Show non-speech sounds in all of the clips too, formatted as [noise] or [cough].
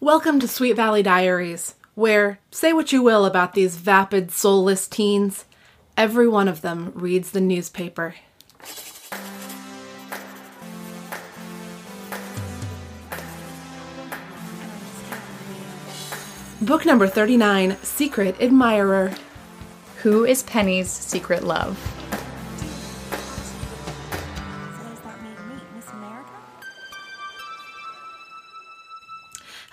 Welcome to Sweet Valley Diaries, where, say what you will about these vapid, soulless teens, every one of them reads the newspaper. Book number 39 Secret Admirer. Who is Penny's secret love?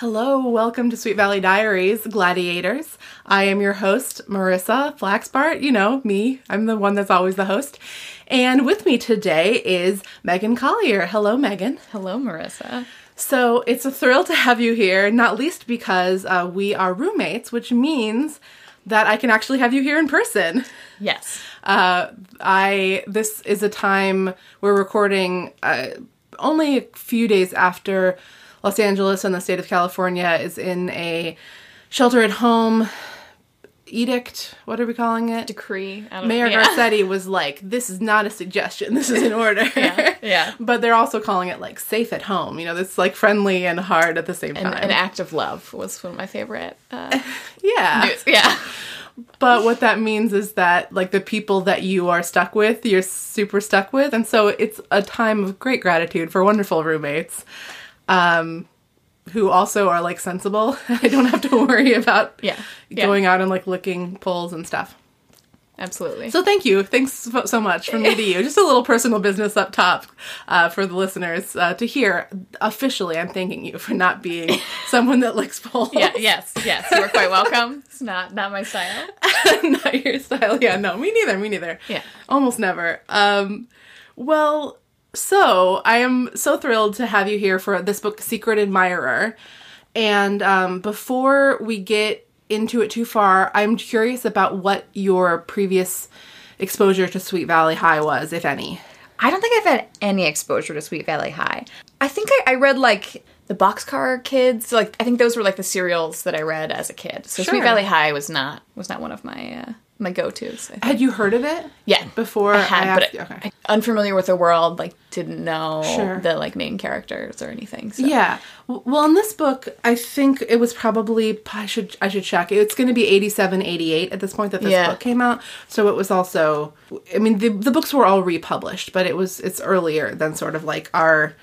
Hello, welcome to Sweet Valley Diaries, Gladiators. I am your host, Marissa Flaxbart. You know, me. I'm the one that's always the host. And with me today is Megan Collier. Hello, Megan. Hello, Marissa. So it's a thrill to have you here, not least because uh, we are roommates, which means that I can actually have you here in person. Yes. Uh, I this is a time we're recording uh, only a few days after Los Angeles and the state of California is in a shelter at home edict. What are we calling it? Decree. I don't Mayor yeah. Garcetti was like, "This is not a suggestion. This is an [laughs] order." Yeah, yeah. [laughs] but they're also calling it like safe at home. You know, it's like friendly and hard at the same time. an act of love was one of my favorite uh, [laughs] yeah. news. Yeah. But what that means is that like the people that you are stuck with, you're super stuck with, and so it's a time of great gratitude for wonderful roommates, um, who also are like sensible. [laughs] I don't have to [laughs] worry about Yeah. Yeah. going out and like licking poles and stuff. Absolutely. So thank you, thanks so much from me to you. Just a little personal business up top uh, for the listeners uh, to hear. Officially, I'm thanking you for not being [laughs] someone that licks poles. yeah. Yes. Yes. You are quite welcome. It's not not my style. not your style. Yeah, no, me neither. Me neither. Yeah. almost never. Um, well, so I am so thrilled to have you here for this book, Secret Admirer. And um, before we get into it too far, I'm curious about what your previous exposure to Sweet Valley High was, if any. I don't think I've had any exposure to Sweet Valley High. I think I, I read like the Boxcar Kids. Like I think those were like the serials that I read as a kid. So Sure. Sweet Valley High was not was not one of my uh, my go tos. Had you heard of it? Yeah, Before I had, I but okay. I- unfamiliar with the world, like didn't know Sure. the like main characters or anything. So. Yeah. Well, in this book, I think it was probably I should I should check. It's going to be 87 88 at this point that this Yeah. book came out. So it was also I mean the the books were all republished, but it was it's earlier than sort of like our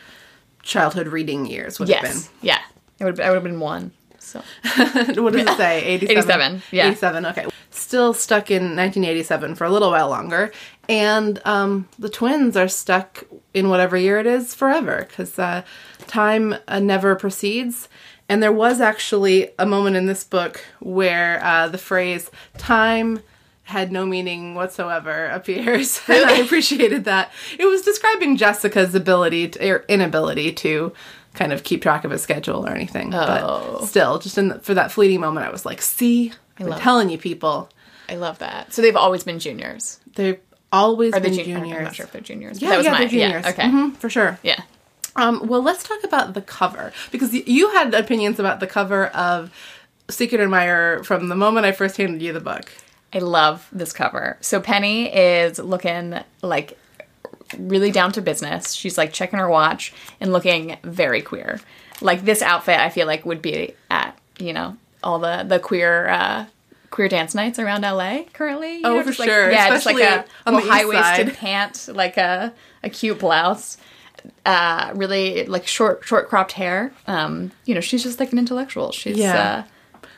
childhood reading years would Yes. Have been. Yeah. It would. I would have been one. So. [laughs] what does it say? [laughs] 87. 87, yeah. 87. Okay. Still stuck in 1987 for a little while longer. And um, the twins are stuck in whatever year it is forever because uh, time uh, never proceeds. And there was actually a moment in this book where uh, the phrase time had no meaning whatsoever [laughs] appears. and I appreciated that. It was describing Jessica's ability to, or inability to kind of keep track of a schedule or anything. Oh. But still, just in the, for that fleeting moment, I was like, see, I'm love telling you people, I love that. So they've always been juniors. they've always Are been jun- juniors. I'm not sure if they're juniors. Yeah, that was yeah, my, they're juniors. Yeah. Okay. Mhm, for sure. Yeah. Um, well, let's talk about the cover because you had opinions about the cover of Secret Admirer from the moment I first handed you the book. I love this cover. So Penny is looking like really down to business. She's like checking her watch and looking very queer. Like this outfit, I feel like would be at you know all the the queer uh, queer dance nights around LA currently. you Oh, know, for just like- sure. Yeah, just like Especially a on the little east high waisted pant, like a a cute blouse. Uh, really like short short cropped hair. Um, you know, she's just like an intellectual. She's Yeah. uh,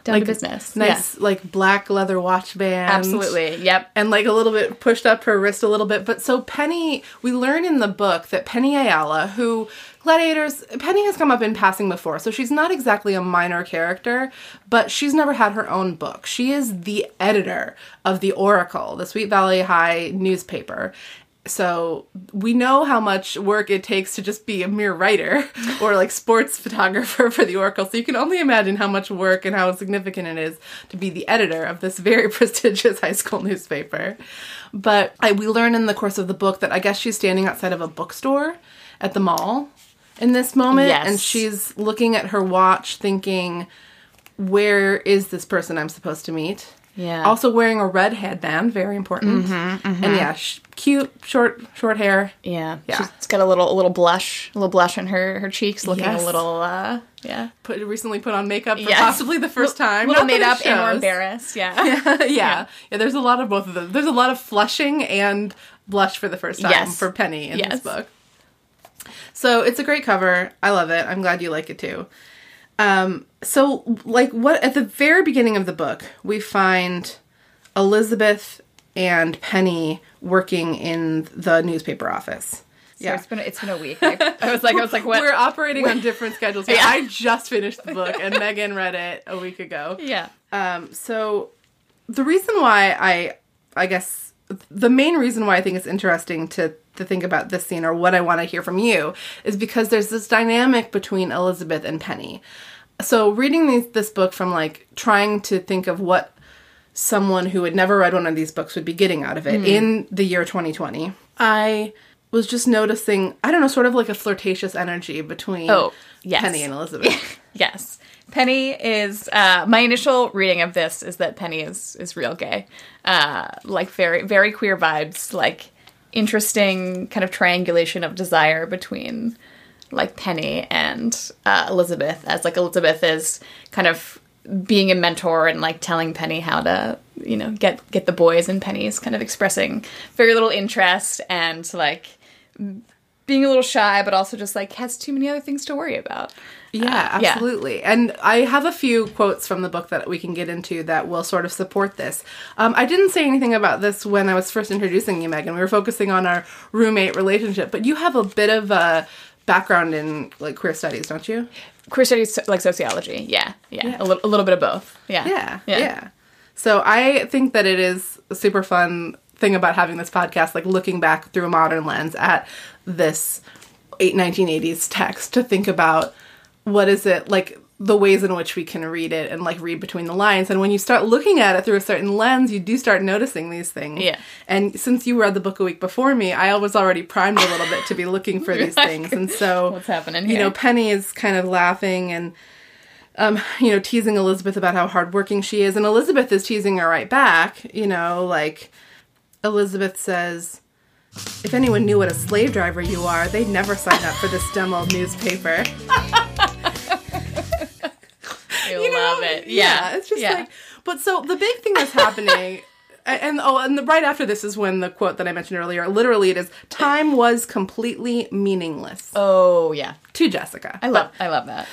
down to business. Nice, like black leather watch band. Absolutely. Yep. and like a little bit pushed up her wrist a little bit. But so Penny, we learn in the book that Penny Ayala, who Gladiators, Penny has come up in passing before, so she's not exactly a minor character, but she's never had her own book. She is the editor of the Oracle, the Sweet Valley High newspaper. So we know how much work it takes to just be a mere writer [laughs] or like sports photographer for the Oracle. So you can only imagine how much work and how significant it is to be the editor of this very [laughs] prestigious high school newspaper. But I, we learn in the course of the book that I guess she's standing outside of a bookstore at the mall in this moment Yes. and she's looking at her watch thinking where is this person I'm supposed to meet? Yeah. Also wearing a red headband, very important. And yeah, sh- cute, short, short hair. Yeah. Yeah. She's got a little a little blush, a little blush on her her cheeks, looking Yes. a little uh yeah. Put recently put on makeup for Yes. possibly the first time. A little Not made up and shows. embarrassed. Yeah. [laughs] [laughs] yeah. yeah, There's a lot of both of them. There's a lot of flushing and blush for the first time Yes. for Penny in this book. So it's a great cover. I love it. I'm glad you like it too. Um, so like what at the very beginning of the book, we find Elizabeth and Penny working in the newspaper office. So it's been it's been a week. I, I was like I was like what? We're operating on different schedules. Yeah. I just finished the book and Megan read it a week ago. yeah. Um, so the reason why I, I guess the main reason why I think it's interesting to to think about this scene or what I want to hear from you is because there's this dynamic between Elizabeth and Penny. So reading these, this book from like trying to think of what someone who had never read one of these books would be getting out of it in the year 2020, I was just noticing, I don't know, sort of like a flirtatious energy between Oh, yes. Penny and Elizabeth. [laughs] Yes. Penny is uh, my initial reading of this is that Penny is is real gay. Uh, like very very queer vibes, like interesting kind of triangulation of desire between like Penny and uh, Elizabeth as like Elizabeth is kind of being a mentor and like telling Penny how to you know get get the boys and Penny's kind of expressing very little interest and like being a little shy but also just like has too many other things to worry about. Yeah, yeah. absolutely. And I have a few quotes from the book that we can get into that will sort of support this. Um, I didn't say anything about this when I was first introducing you, Megan. We were focusing on our roommate relationship, but you have a bit of a background in like queer studies, don't you? queer studies like sociology. Yeah yeah, A, little, a little bit of both. Yeah. Yeah, yeah. So I think that it is a super fun thing about having this podcast, like looking back through a modern lens at this eight 1980s text to think about what is it like the ways in which we can read it and like read between the lines. And when you start looking at it through a certain lens, you do start noticing these things. Yeah. And since you read the book a week before me, I was already primed a little bit to be looking for these [laughs] things. And so What's happening here? You know. Penny is kind of laughing and um, you know, teasing Elizabeth about how hardworking she is, and Elizabeth is teasing her right back. You know, like Elizabeth says, "If anyone knew what a slave driver you are, they'd never sign up for this dumb old newspaper." [laughs] I You know? love it yeah, it's just yeah. like. But so the big thing that's happening. [laughs] And oh, and the, right after this is when the quote that I mentioned earlier. Literally, it is time was completely meaningless oh yeah to Jessica. i love i love that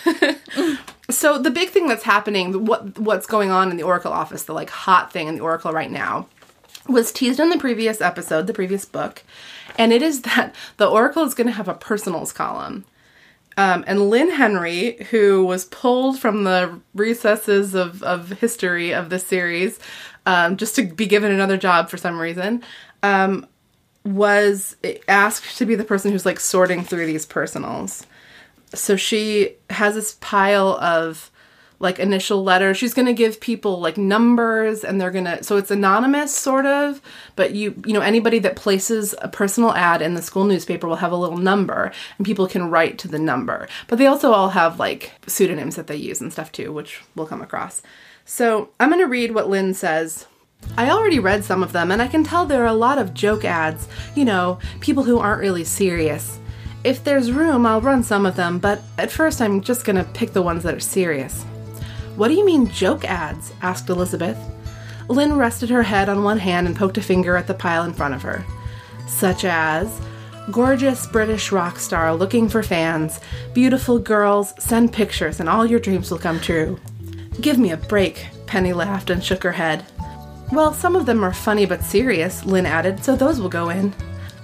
[laughs] so the big thing that's happening what what's going on in the oracle office the like hot thing in the oracle right now was teased in the previous episode the previous book and it is that the oracle is going to have a personals column um, and Lynn Henry, who was pulled from the recesses of, of history of this series, um, just to be given another job for some reason, um, was asked to be the person who's like sorting through these personals. So she has this pile of like initial letters she's going to give people like numbers and they're going to so it's anonymous sort of but you you know anybody that places a personal ad in the school newspaper will have a little number and people can write to the number but they also all have like pseudonyms that they use and stuff too which we'll come across so i'm going to read what lynn says I already read some of them, and I can tell there are a lot of joke ads. You know, people who aren't really serious. If there's room, I'll run some of them, but at first I'm just gonna pick the ones that are serious. What do you mean, joke ads? asked Elizabeth. Lynn rested her head on one hand and poked a finger at the pile in front of her. Such as gorgeous British rock star looking for fans, beautiful girls, send pictures and all your dreams will come true. Give me a break, Penny laughed and shook her head. Well, some of them are funny but serious, Lynn added, so those will go in.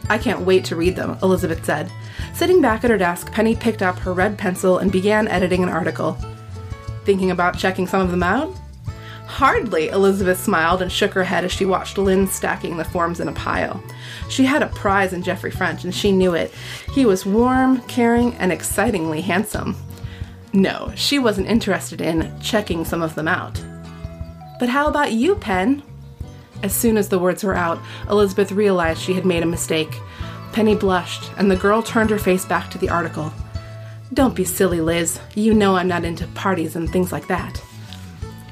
I can't wait to read them, Elizabeth said. Sitting back at her desk, Penny picked up her red pencil and began editing an article. Thinking about checking some of them out? Hardly, Elizabeth smiled and shook her head as she watched Lynn stacking the forms in a pile. She had a prize in Jeffrey French, and she knew it. He was warm, caring, and excitingly handsome. No, she wasn't interested in checking some of them out. But how about you, Pen? As soon as the words were out, Elizabeth realized she had made a mistake. Penny blushed, and the girl turned her face back to the article. Don't be silly, Liz. You know I'm not into parties and things like that.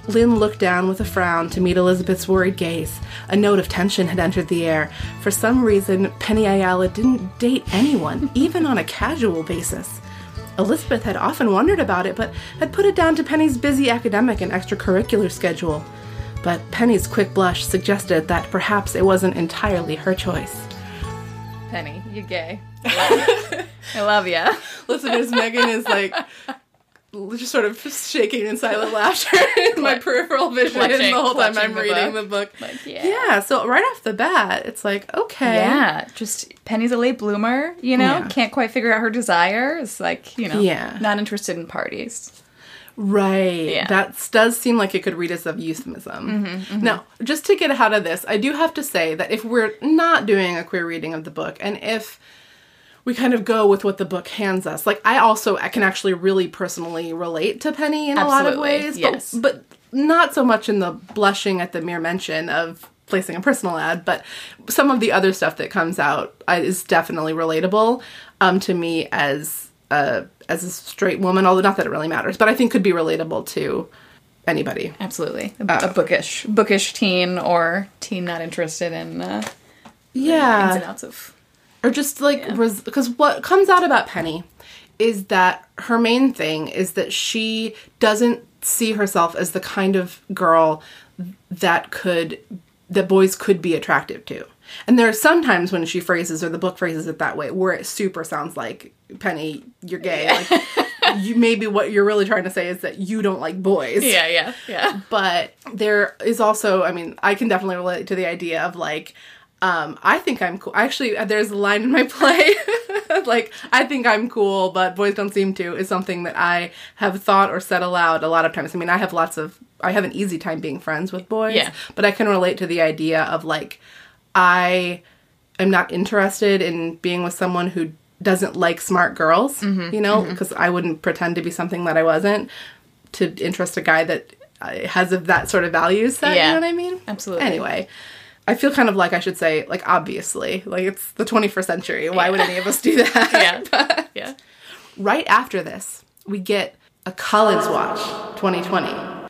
Lynn looked down with a frown to meet Elizabeth's worried gaze. A note of tension had entered the air. For some reason, Penny Ayala didn't date anyone, [laughs] even on a casual basis. Elizabeth had often wondered about it, but had put it down to Penny's busy academic and extracurricular schedule. But Penny's quick blush suggested that perhaps it wasn't entirely her choice. Penny, you gay. [laughs] I love ya. Listeners, Megan is like just sort of shaking in silent laughter [laughs] in my peripheral vision Clutching- the whole time I'm the reading book. the book. Like, yeah. yeah, so right off the bat, it's like, okay. Yeah, just Penny's a late bloomer, you know, Yeah. can't quite figure out her desire. It's like, you know, Yeah. not interested in parties. Right. Yeah. That does seem like it could read as a euphemism. Mm-hmm, Now, just to get out of this, I do have to say that if we're not doing a queer reading of the book, and if we kind of go with what the book hands us, like I also I can actually really personally relate to Penny in a lot of ways, yes. but, but not so much in the blushing at the mere mention of placing a personal ad, but some of the other stuff that comes out uh, is definitely relatable um, to me as a as a straight woman. Although not that it really matters, but I think could be relatable to anybody. Absolutely. A, a bookish, bookish teen or teen not interested in uh, ins and Yeah, outs of. Or just like because what comes out about Penny is that her main thing is that she doesn't see herself as the kind of girl that could that boys could be attractive to. And there are sometimes when she phrases or the book phrases it that way where it super sounds like Penny, you're gay. Like you maybe what you're really trying to say is that you don't like boys. Yeah, yeah, yeah. But there is also, I mean, I can definitely relate to the idea of like, um, I think I'm cool. Actually, uh, there's a line in my [laughs] play, [laughs] like, I think I'm cool, but boys don't seem to, is something that I have thought or said aloud a lot of times. I mean, I have lots of, I have an easy time being friends with boys, Yeah. but I can relate to the idea of like, I am not interested in being with someone who doesn't like smart girls, Mm-hmm, you know, because I wouldn't pretend to be something that I wasn't to interest a guy that uh, has of that sort of value set. Yeah. You know what I mean? Absolutely. Anyway, I feel kind of like I should say, like, obviously, like it's the 21st century. Why would any of us do that? [laughs] Yeah. [laughs] yeah. right after this, we get a Collins Watch 2020.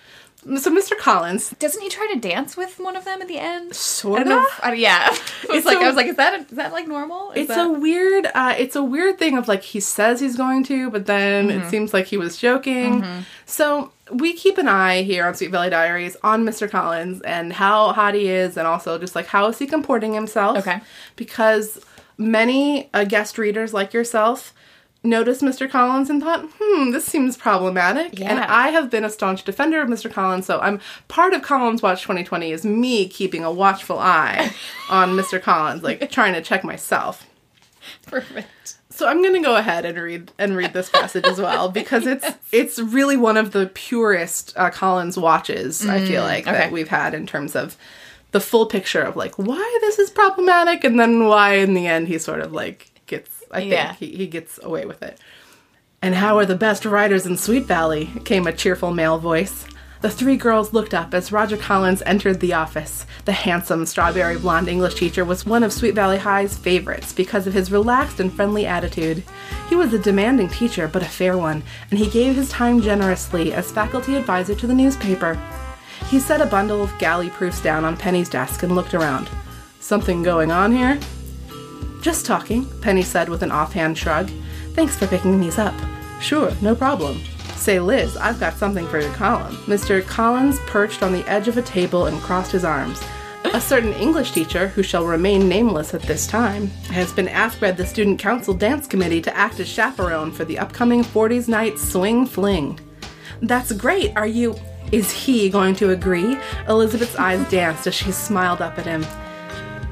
So Mr. Collins, Doesn't he try to dance with one of them at the end? sort of. I- yeah. [laughs] It's It's like a- I was like, is that is that like normal? Is It's that, a weird. Uh, it's a weird thing of like he says he's going to, but then Mm-hmm. it seems like he was joking. So we keep an eye here on Sweet Valley Diaries on Mr. Collins and how hot he is, and also just like how is he comporting himself. Okay. Because many uh, guest readers like yourself noticed Mr. Collins and thought, hmm, this seems problematic. And I have been a staunch defender of Mr. Collins, so I'm part of Collins Watch 2020 is me keeping a watchful eye [laughs] on Mr. Collins, like trying to check myself. perfect. So I'm going to go ahead and read and read this passage as well [laughs] because it's it's really one of the purest uh, Collins watches I feel like okay. that we've had in terms of the full picture of like why this is problematic and then why in the end he sort of like gets I think Yeah. he, he gets away with it. And how are the best writers in Sweet Valley? came a cheerful male voice. The three girls looked up as Roger Collins entered the office. The handsome, strawberry blonde English teacher was one of Sweet Valley High's favorites because of his relaxed and friendly attitude. He was a demanding teacher, but a fair one, and he gave his time generously as faculty advisor to the newspaper. He set a bundle of galley proofs down on Penny's desk and looked around. Something going on here? Just talking, Penny said with an offhand shrug. Thanks for picking these up. Sure, no problem. Say, Liz, I've got something for your column. Mr. Collins perched on the edge of a table and crossed his arms. A certain English teacher, who shall remain nameless at this time, has been asked by the Student Council Dance Committee to act as chaperone for the upcoming 40s night Swing Fling. That's great. Are you. Is he going to agree? Elizabeth's eyes danced as she smiled up at him.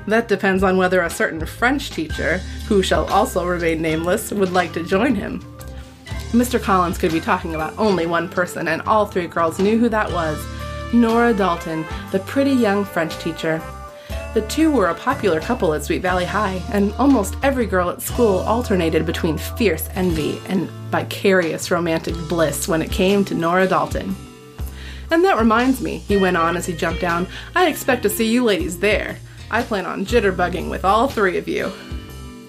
That depends on whether a certain French teacher, who shall also remain nameless, would like to join him. Mr. Collins could be talking about only one person, and all three girls knew who that was Nora Dalton, the pretty young French teacher. The two were a popular couple at Sweet Valley High, and almost every girl at school alternated between fierce envy and vicarious romantic bliss when it came to Nora Dalton. And that reminds me, he went on as he jumped down, I expect to see you ladies there. I plan on jitterbugging with all three of you.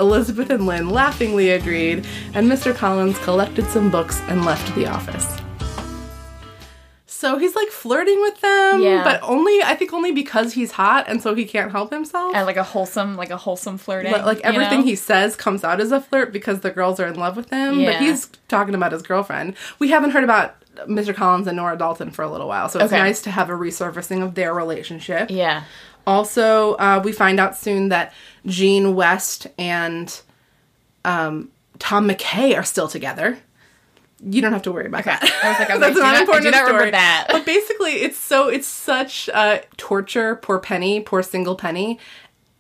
Elizabeth and Lynn laughingly agreed, and Mr. Collins collected some books and left the office. So he's like flirting with them, Yeah. but only I think only because he's hot and so he can't help himself. And like a wholesome, like a wholesome flirting. But, like you everything know? he says comes out as a flirt because the girls are in love with him. But he's talking about his girlfriend. We haven't heard about Mr. Collins and Nora Dalton for a little while, so it's Okay. nice to have a resurfacing of their relationship. Yeah. Also, uh, we find out soon that Jean West and um, Tom McKay are still together. You don't have to worry about that. I was like, I was [laughs] That's like, not do important do to the not remember story. that. But basically, it's so it's such uh, torture. Poor Penny, poor single Penny.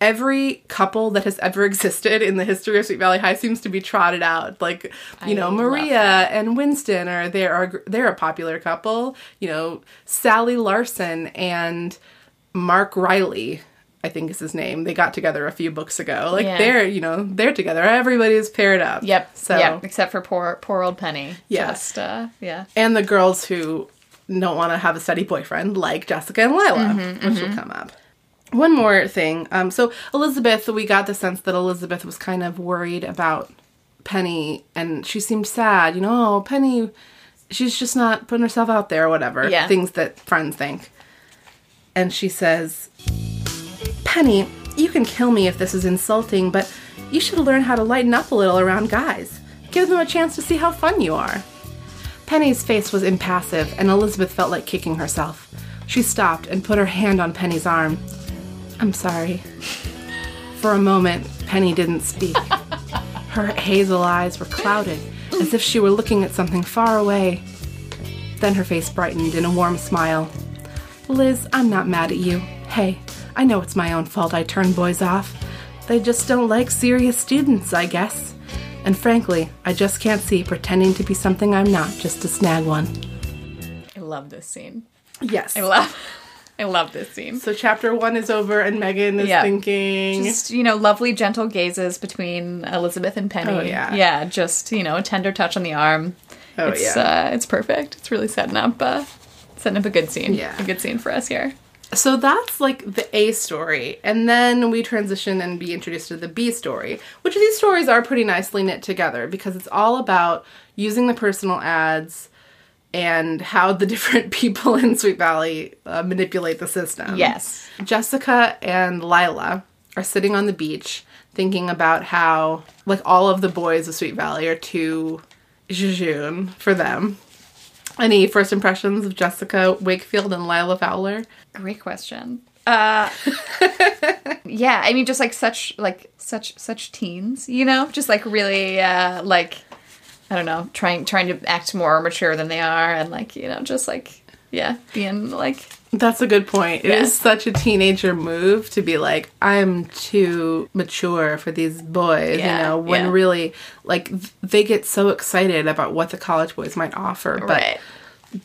Every couple that has ever [laughs] existed in the history of Sweet Valley High seems to be trotted out. Like you I know, Maria and Winston are they are they're a popular couple. You know, Sally Larson and Mark Riley. I think is his name. They got together a few books ago. Like Yeah. they're, you know, they're together. Everybody's paired up. Yep. So yep. Except for poor, poor old Penny. Yeah. Just, uh, yeah. and the girls who don't want to have a steady boyfriend, like Jessica and Lila, Mm-hmm, which will come up. One more thing. Um, so Elizabeth, we got the sense that Elizabeth was kind of worried about Penny, and she seemed sad. You know, oh, Penny, she's just not putting herself out there, or whatever. Yeah. Things that friends think. And she says, Penny, you can kill me if this is insulting, but you should learn how to lighten up a little around guys. Give them a chance to see how fun you are. Penny's face was impassive, and Elizabeth felt like kicking herself. She stopped and put her hand on Penny's arm. I'm sorry. For a moment, Penny didn't speak. [laughs] Her hazel eyes were clouded, as if she were looking at something far away. Then her face brightened in a warm smile. Liz, I'm not mad at you. Hey, I know it's my own fault I turn boys off. They just don't like serious students, I guess. And frankly, I just can't see pretending to be something I'm not just to snag one. I love this scene. Yes. I love, I love this scene. So chapter one is over, and Megan is Yeah. thinking. Just, you know, lovely, gentle gazes between Elizabeth and Penny. Oh, yeah. Yeah, just, you know, a tender touch on the arm. Oh, it's, yeah. Uh, it's perfect. It's really setting up, uh, setting up a good scene. Yeah. A good scene for us here. So that's like the A story, and then we transition and be introduced to the B story, which these stories are pretty nicely knit together because it's all about using the personal ads and how the [laughs] different people in Sweet Valley uh, manipulate the system. Yes. Jessica and Lila are sitting on the beach thinking about how like all of the boys of Sweet Valley are too jejune for them. Any first impressions of Jessica Wakefield and Lila Fowler? Great question. Uh, [laughs] yeah, I mean, just like such, like such, such teens, you know, just like really, uh, like, I don't know, trying, trying to act more mature than they are, and like, you know, just like, yeah, being like, That's a good point. It is Yeah. such a teenager move to be like, I'm too mature for these boys, Yeah, you know, when yeah. really, like, they get so excited about what the college boys might offer, but right,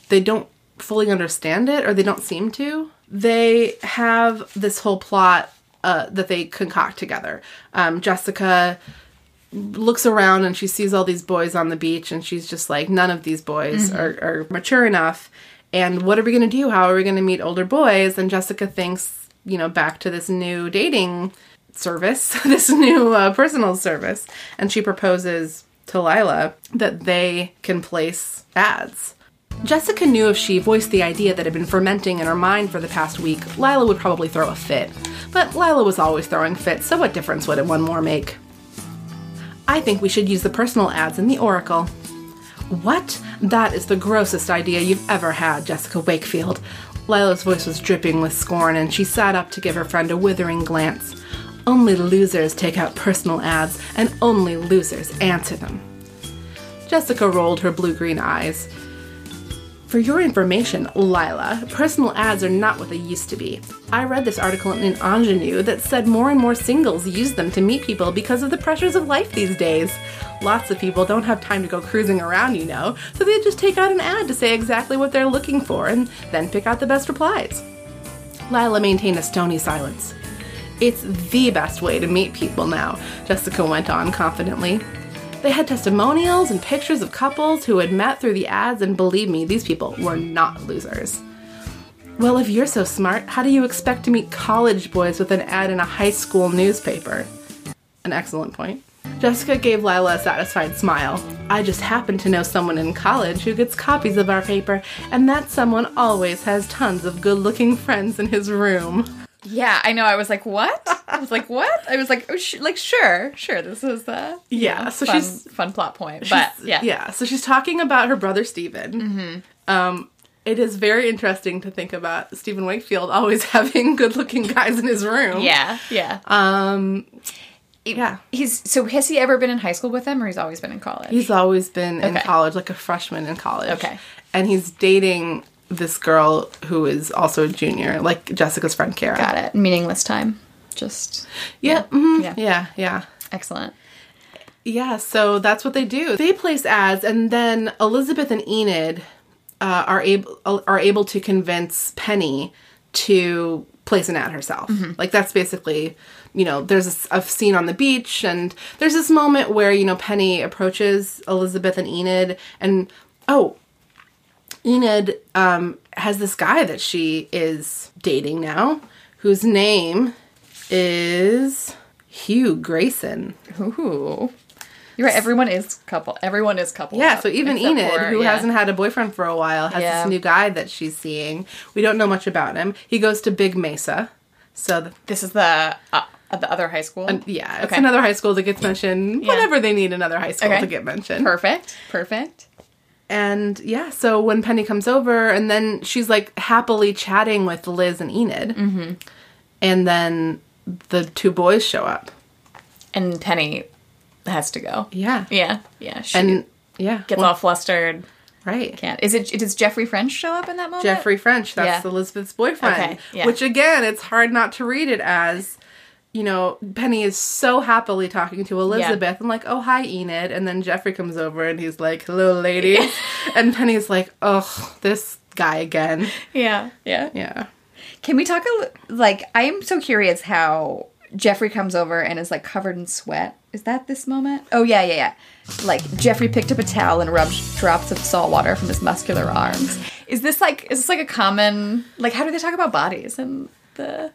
they don't fully understand it or they don't seem to. They have this whole plot uh, that they concoct together. Um, Jessica looks around and she sees all these boys on the beach and she's just like, none of these boys are, are mature enough. And what are we going to do? How are we going to meet older boys? And Jessica thinks, you know, back to this new dating service, [laughs] this new uh, personal service. And she proposes to Lila that they can place ads. Jessica knew if she voiced the idea that had been fermenting in her mind for the past week, Lila would probably throw a fit. But Lila was always throwing fits, so what difference would it one more make? I think we should use the personal ads in the Oracle. What? That is the grossest idea you've ever had, Jessica Wakefield. Lila's voice was dripping with scorn, and she sat up to give her friend a withering glance. Only losers take out personal ads, and only losers answer them. Jessica rolled her blue green eyes. For your information, Lila, personal ads are not what they used to be. I read this article in Ingenue that said more and more singles use them to meet people because of the pressures of life these days. Lots of people don't have time to go cruising around, you know, so they just take out an ad to say exactly what they're looking for and then pick out the best replies. Lila maintained a stony silence. It's the best way to meet people now, Jessica went on confidently. They had testimonials and pictures of couples who had met through the ads, and believe me, these people were not losers. Well, if you're so smart, how do you expect to meet college boys with an ad in a high school newspaper? An excellent point. Jessica gave Lila a satisfied smile. I just happen to know someone in college who gets copies of our paper, and that someone always has tons of good looking friends in his room. Yeah, I know. I was like, what? I was like, what? I was like, oh, sh- like sure, sure. This is uh, Yeah, know, so fun, she's- fun plot point, but yeah, Yeah, so she's talking about her brother Steven. Um, it is very interesting to think about Steven Wakefield always [laughs] having good looking guys in his room. yeah, yeah. Um, yeah. He's so has he ever been in high school with them, or he's always been in college? He's always been in college, like a freshman in college. Okay. And he's dating this girl who is also a junior, like Jessica's friend Cara. Got it. Meaningless time. Just Yeah. mhm, Yeah. Yeah. Yeah. excellent. Yeah, so that's what they do. They place ads, and then Elizabeth and Enid uh, are able are able to convince Penny to place an ad herself. Like that's basically, you know, there's a scene on the beach, and there's this moment where you know Penny approaches Elizabeth and Enid, and oh, Enid um, has this guy that she is dating now, whose name is Hugh Grayson. Ooh. You're right. Everyone is couple. Everyone is couple. Yeah, up, so even Enid, for- who yeah. hasn't had a boyfriend for a while, has Yeah. this new guy that she's seeing. We don't know much about him. He goes to Big Mesa. So, th- This is the uh, the other high school. yeah, it's Okay. another high school that gets mentioned Yeah. whenever they need another high school Okay. to get mentioned. Perfect. Perfect. And yeah, so when Penny comes over, and then she's like happily chatting with Liz and Enid. Mm-hmm. And then the two boys show up. And Penny has to go. Yeah. Yeah. Yeah. She And yeah. gets well, all flustered. Right. Can't. Is it? Does Jeffrey French show up in that moment? Jeffrey French. That's Yeah. Elizabeth's boyfriend. Okay, yeah. Which again, it's hard not to read it as, you know, Penny is so happily talking to Elizabeth and like, oh hi Enid, and then Jeffrey comes over and he's like, hello ladies, [laughs] and Penny's like, oh this guy again. Yeah. Yeah. Yeah. Can we talk a li- like? I am so curious how Jeffrey comes over and is like covered in sweat. Is that this moment? Oh yeah, yeah, yeah. Like Jeffrey picked up a towel and rubbed drops of salt water from his muscular arms. Is this like? Is this like a common? Like, how do they talk about bodies and the?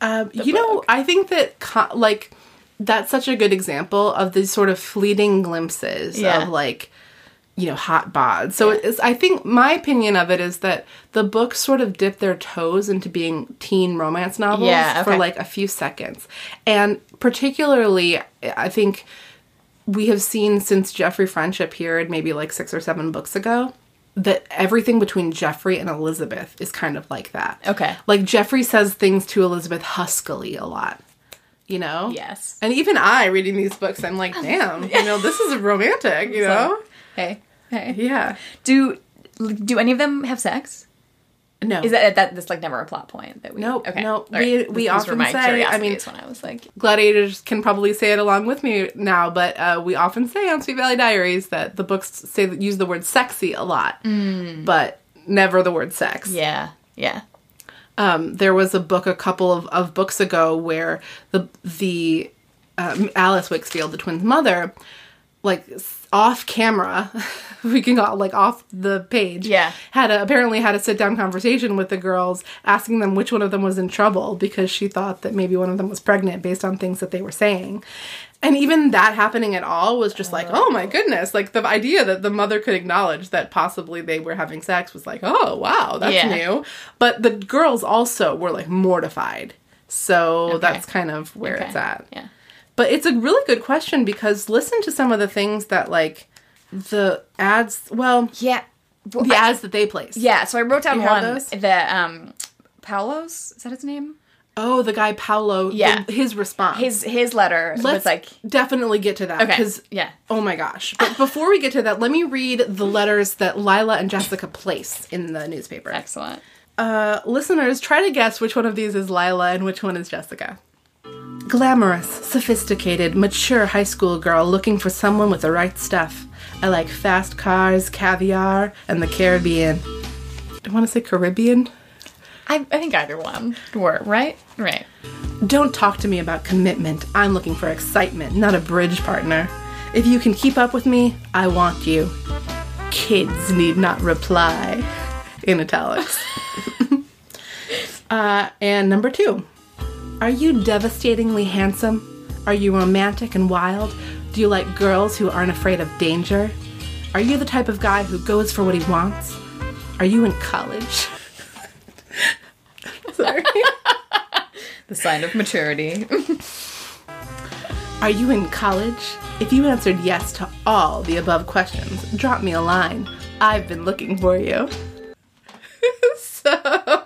Um, you know, I think that co- like that's such a good example of these sort of fleeting glimpses Yeah. of like you know hot bods. So it's I think my opinion of it is that the books sort of dip their toes into being teen romance novels Yeah, for like a few seconds. And particularly I think we have seen since Jeffrey French appeared maybe like 6 or 7 books ago that everything between Jeffrey and Elizabeth is kind of like that. Okay. Like Jeffrey says things to Elizabeth huskily a lot. You know? Yes. And even I reading these books, I'm like, damn, you know, this is romantic, you [laughs] know? Hey, hey. Yeah. Do do any of them have sex? No. Is that that that's like never a plot point that we? Nope, Okay. nope. All We- right. we These often say- I mean- when I was like, gladiators can probably say it along with me now, but uh, we often say on Sweet Valley Diaries that the books say use the word sexy a lot, but never the word sex. yeah, yeah. um, there was a book a couple of, of books ago where the the um, Alice Wakefield, the twins' mother, like off camera, [laughs] we can go like off the page. Yeah. had a, apparently had a sit down conversation with the girls, asking them which one of them was in trouble because she thought that maybe one of them was pregnant based on things that they were saying. And even that happening at all was just like, oh my goodness! Like the idea that the mother could acknowledge that possibly they were having sex was like, oh wow, that's Yeah. new. But the girls also were like mortified. So that's kind of where Okay. it's at. Yeah. But it's a really good question because listen to some of the things that like the ads, well, Yeah. Well, the I- ads that they place. yeah, so I wrote down one those? that um Paulos, is that his name? Oh, the guy Paolo. Yeah. the- his response. His his letter Let's was like definitely get to that Okay. because Yeah. Oh my gosh! But before we get to that, let me read the letters that Lila and Jessica place in the newspaper. excellent. Uh, listeners, try to guess which one of these is Lila and which one is Jessica. Glamorous, sophisticated, mature high school girl looking for someone with the right stuff. I like fast cars, caviar, and the Caribbean. Do I want to say Caribbean? I, I think either one were right, right. Don't talk to me about commitment. I'm looking for excitement, not a bridge partner. If you can keep up with me, I want you. Kids need not reply. In italics. [laughs] uh, and number two. Are you devastatingly handsome? Are you romantic and wild? Do you like girls who aren't afraid of danger? Are you the type of guy who goes for what he wants? Are you in college? [laughs] Sorry. [laughs] The sign of maturity. [laughs] Are you in college? If you answered yes to all the above questions, drop me a line. I've been looking for you. so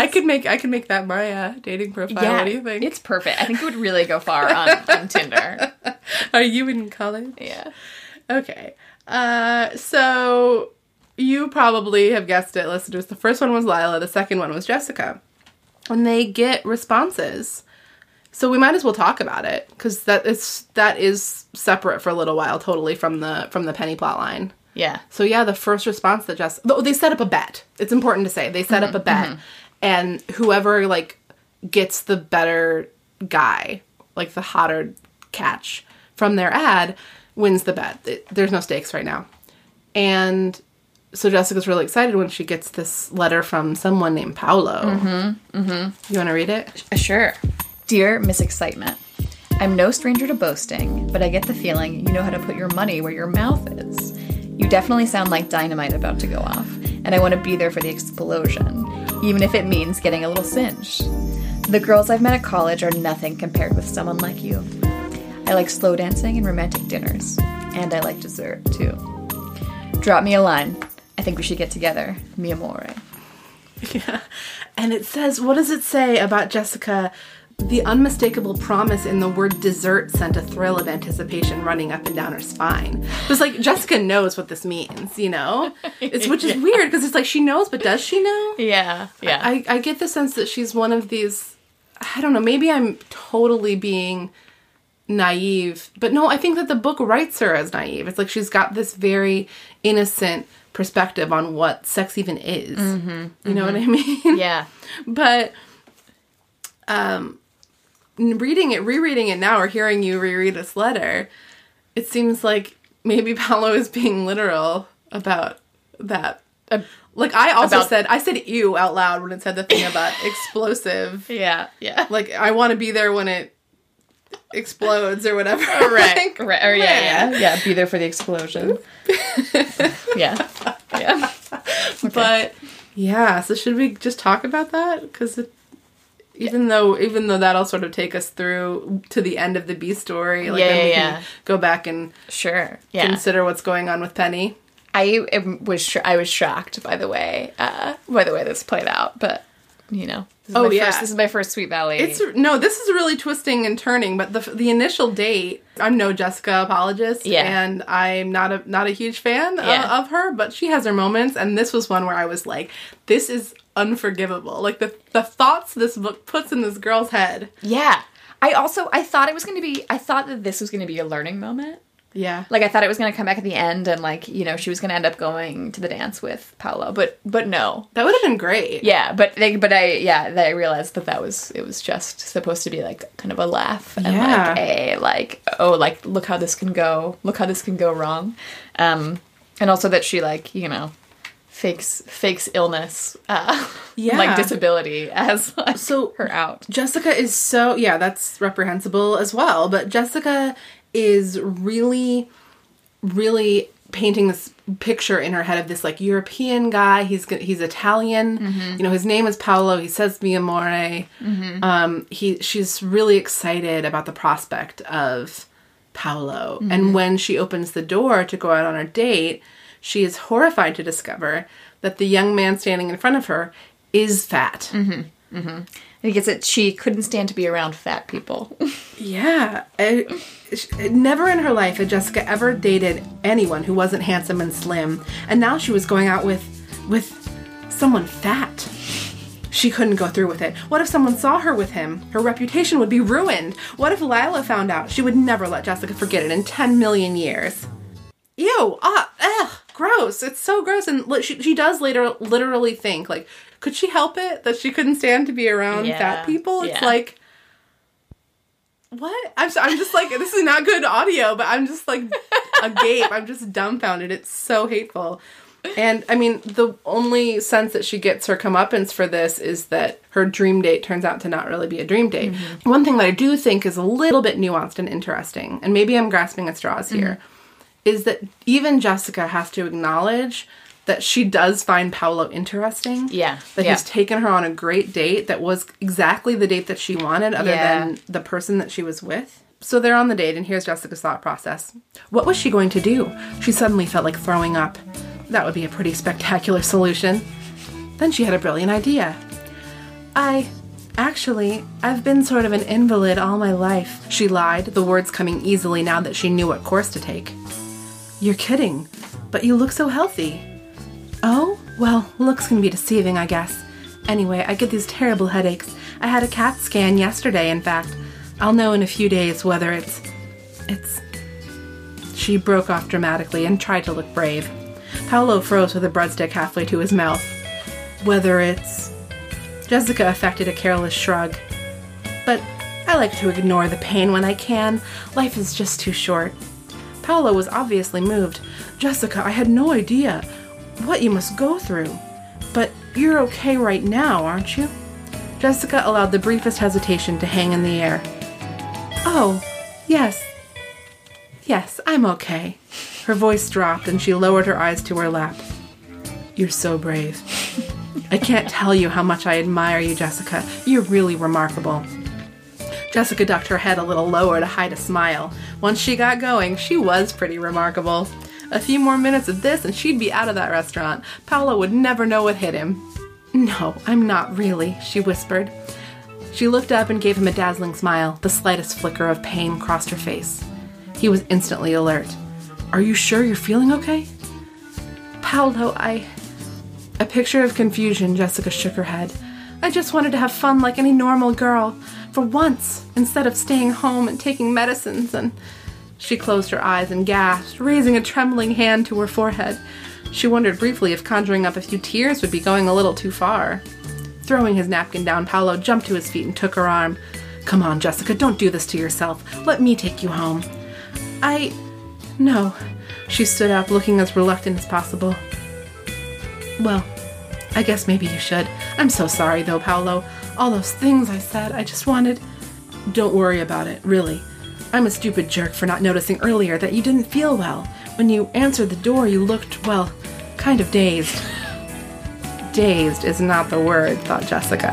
I could make I could make that my uh, dating profile. what do you think? It's perfect. I think it would really go far on, on Tinder. [laughs] Are you in college? Yeah. Okay. Uh, so you probably have guessed it, listeners. The first one was Lila. The second one was Jessica, and they get responses. So we might as well talk about it because that is that is separate for a little while, totally from the from the Penny plot line. Yeah. So yeah, the first response that Jess, they set up a bet. It's important to say they set up a bet, and whoever like gets the better guy, like the hotter catch from their ad, wins the bet. It- there's no stakes right now, and so Jessica's really excited when she gets this letter from someone named Paolo. Mm-hmm. Mm-hmm. You want to read it? Sure. Dear Miss Excitement, I'm no stranger to boasting, but I get the feeling you know how to put your money where your mouth is. You definitely sound like dynamite about to go off, and I want to be there for the explosion, even if it means getting a little singed. The girls I've met at college are nothing compared with someone like you. I like slow dancing and romantic dinners, and I like dessert too. Drop me a line. I think we should get together, mi amore. [laughs] Yeah. And it says, what does it say about Jessica? The unmistakable promise in the word dessert sent a thrill of anticipation running up and down her spine. It was like Jessica knows what this means, you know? It's which is [laughs] weird because it's like she knows, but does she know? Yeah, yeah. I, I get the sense that she's one of these I don't know, maybe I'm totally being naive, but no, I think that the book writes her as naive. It's like she's got this very innocent perspective on what sex even is. You know what I mean? yeah. [laughs] but um reading it rereading it now or hearing you reread this letter it seems like maybe [laughs] Paolo is being literal about that Uh, like i also about- said i said ew out loud when it said the thing about [laughs] explosive Yeah, yeah. like i want to be there when it explodes or whatever [laughs] right, Like, right. Or yeah, yeah, yeah. Be there for the explosion. yeah, yeah. but yeah so should we just talk about that because even though even though that'll sort of take us through to the end of the b story like Yeah, then we yeah, can yeah. go back and Sure. Yeah. consider what's going on with penny I am- was sh- I was shocked by the way uh, by the way this played out, but you know, this is Oh, my yeah. First, this is my first Sweet Valley. it's no this is really twisting and turning but the the initial date i'm no jessica apologist Yeah. and i'm not a not a huge fan of- Yeah. of, her but she has her moments and this was one where i was like this is unforgivable like the the thoughts this book puts in this girl's head yeah. I also I thought it was going to be I thought that this was going to be a learning moment. yeah Like I thought it was going to come back at the end and like you know she was going to end up going to the dance with Paolo, but but no. that would have been great Yeah, but they, but I yeah, that I realized that that was it was just supposed to be like kind of a laugh and Yeah. like a like oh like look how this can go, look how this can go wrong, um, and also that she like you know fakes fakes illness, uh, [laughs] Yeah. like disability as like So- her out. Jessica is so yeah, that's reprehensible as well. But Jessica is really, really painting this picture in her head of this like European guy. He's he's Italian. You know, his name is Paolo. He says mi amore. Um, he she's really excited about the prospect of Paolo. And when she opens the door to go out on a date, she is horrified to discover that the young man standing in front of her is fat. I think it's that she couldn't stand to be around fat people. [laughs] Yeah. I, never in her life had Jessica ever dated anyone who wasn't handsome and slim, and now she was going out with with someone fat. She couldn't go through with it. What if someone saw her with him? Her reputation would be ruined. What if Lila found out? She would never let Jessica forget it in 10 million years. Ew, ah, gross. It's so gross. And li- she, she does later literally think, like, could she help it that she couldn't stand to be around Yeah, fat people? It's yeah. like, what? I'm, so, I'm just like, this is not good audio, but I'm just like agape. I'm just dumbfounded. It's so hateful. And I mean, the only sense that she gets her comeuppance for this is that her dream date turns out to not really be a dream date. Mm-hmm. One thing that I do think is a little bit nuanced and interesting, and maybe I'm grasping at straws here, mm-hmm. Is that even Jessica has to acknowledge that she does find Paolo interesting. Yeah, That yeah. he's taken her on a great date that was exactly the date that she wanted, other Yeah. than the person that she was with. So they're on the date, and here's Jessica's thought process. What was she going to do? She suddenly felt like throwing up. That would be a pretty spectacular solution. Then she had a brilliant idea. I. Actually, I've been sort of an invalid all my life, she lied, the words coming easily now that she knew what course to take. You're kidding, but you look so healthy. Oh? Well, looks can be deceiving, I guess. Anyway, I get these terrible headaches. I had a CAT scan yesterday, in fact. I'll know in a few days whether it's. It's. She broke off dramatically and tried to look brave. Paolo froze with a breadstick halfway to his mouth. Whether it's. Jessica affected a careless shrug. But I like to ignore the pain when I can. Life is just too short. Paolo was obviously moved. Jessica, I had no idea what you must go through. But you're okay right now, aren't you? Jessica allowed the briefest hesitation to hang in the air. Oh, yes. Yes, I'm okay. Her voice dropped and she lowered her eyes to her lap. You're so brave. [laughs] I can't tell you how much I admire you, Jessica. You're really remarkable. Jessica ducked her head a little lower to hide a smile. Once she got going, she was pretty remarkable. A few more minutes of this and she'd be out of that restaurant. Paolo would never know what hit him. No, I'm not really, she whispered. She looked up and gave him a dazzling smile. The slightest flicker of pain crossed her face. He was instantly alert. Are you sure you're feeling okay? Paolo, I. A picture of confusion, Jessica shook her head. I just wanted to have fun like any normal girl. For once, instead of staying home and taking medicines and. She closed her eyes and gasped, raising a trembling hand to her forehead. She wondered briefly if conjuring up a few tears would be going a little too far. Throwing his napkin down, Paolo jumped to his feet and took her arm. Come on, Jessica, don't do this to yourself. Let me take you home. I. No. She stood up, looking as reluctant as possible. Well, I guess maybe you should. I'm so sorry, though, Paolo. All those things I said, I just wanted. Don't worry about it, really. I'm a stupid jerk for not noticing earlier that you didn't feel well. When you answered the door, you looked, well, kind of dazed. Dazed is not the word, thought Jessica.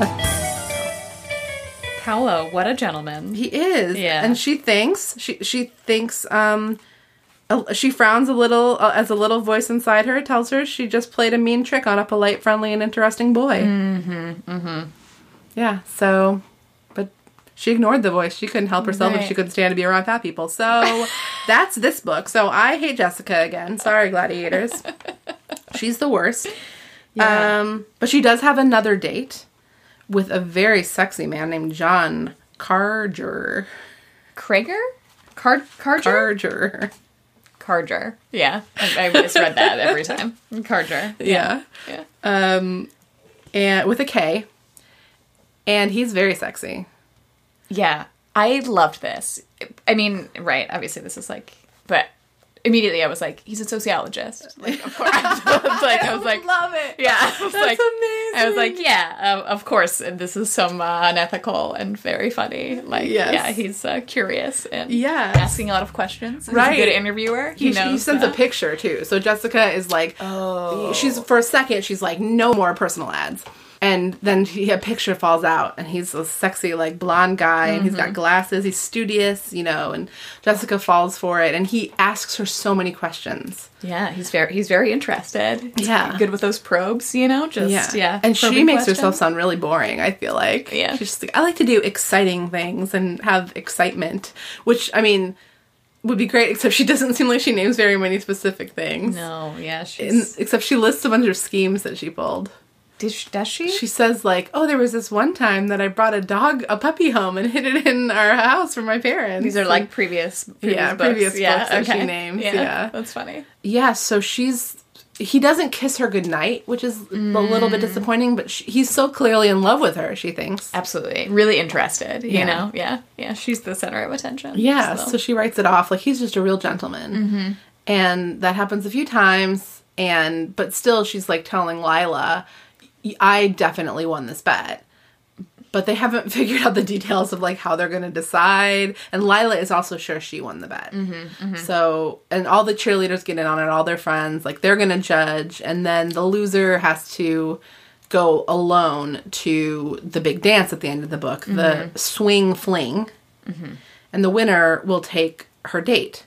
Paolo, what a gentleman. He is. Yeah. And she thinks she she thinks um she frowns a little uh, as a little voice inside her tells her she just played a mean trick on a polite, friendly, and interesting boy. Mm-hmm. Mm-hmm. Yeah. So, but she ignored the voice. She couldn't help herself if she couldn't stand to be around fat people. So [laughs] that's this book. So I hate Jessica again. Sorry, gladiators. [laughs] She's the worst. Yeah. Um, but she does have another date with a very sexy man named John Karger. Krager? Car- Karger? Karger. Karger. Yeah. I, I misread that every time. [laughs] Karger. Yeah. Yeah. Um, and with a K. And he's very sexy. Yeah. I loved this. I mean, right, obviously this is like, but immediately I was like, he's a sociologist. [laughs] Like, of course. [laughs] I was like, I was like, love it. yeah. I was That's like, amazing. I was like, yeah, um, of course. And this is some uh, unethical and very funny. Like, Yes. yeah, he's uh, curious and yeah, asking a lot of questions. He's Right. a good interviewer. He, He, knows. he sends uh, a picture too. So Jessica is like, Oh. she's for a second, she's like, no more personal ads. And then he, a picture falls out, and he's a sexy, like blonde guy, and he's Mm-hmm. got glasses. He's studious, you know. And Jessica falls for it, and he asks her so many questions. Yeah, he's very he's very interested. He's Yeah. good with those probes, you know. Just yeah, yeah And she makes questions. herself sound really boring, I feel like. Yeah. She's just like, I like to do exciting things and have excitement, which, I mean, would be great, except she doesn't seem like she names very many specific things. No, yeah, And- she's. except she lists a bunch of schemes that she pulled. Does she, does she? She says, like, oh, there was this one time that I brought a dog, a puppy home and [laughs] hid it in our house for my parents. These are like previous, previous Yeah, books. previous yeah, books that she names, yeah. that's funny. Yeah, so she's. He doesn't kiss her goodnight, which is a little Mm. bit disappointing, but she, he's so clearly in love with her, she thinks. Absolutely, really interested. You Yeah. know, yeah, yeah. She's the center of attention. Yeah, so. so she writes it off like he's just a real gentleman. Mm-hmm. And that happens a few times. and but still she's like telling Lila, I definitely won this bet. But they haven't [laughs] figured out the details of like how they're going to decide. And Lila is also sure she won the bet. Mm-hmm, mm-hmm. So, and all the cheerleaders get in on it, all their friends, like they're going to judge. And then the loser has to go alone to the big dance at the end of the book, the mm-hmm. swing fling. And the winner will take her date.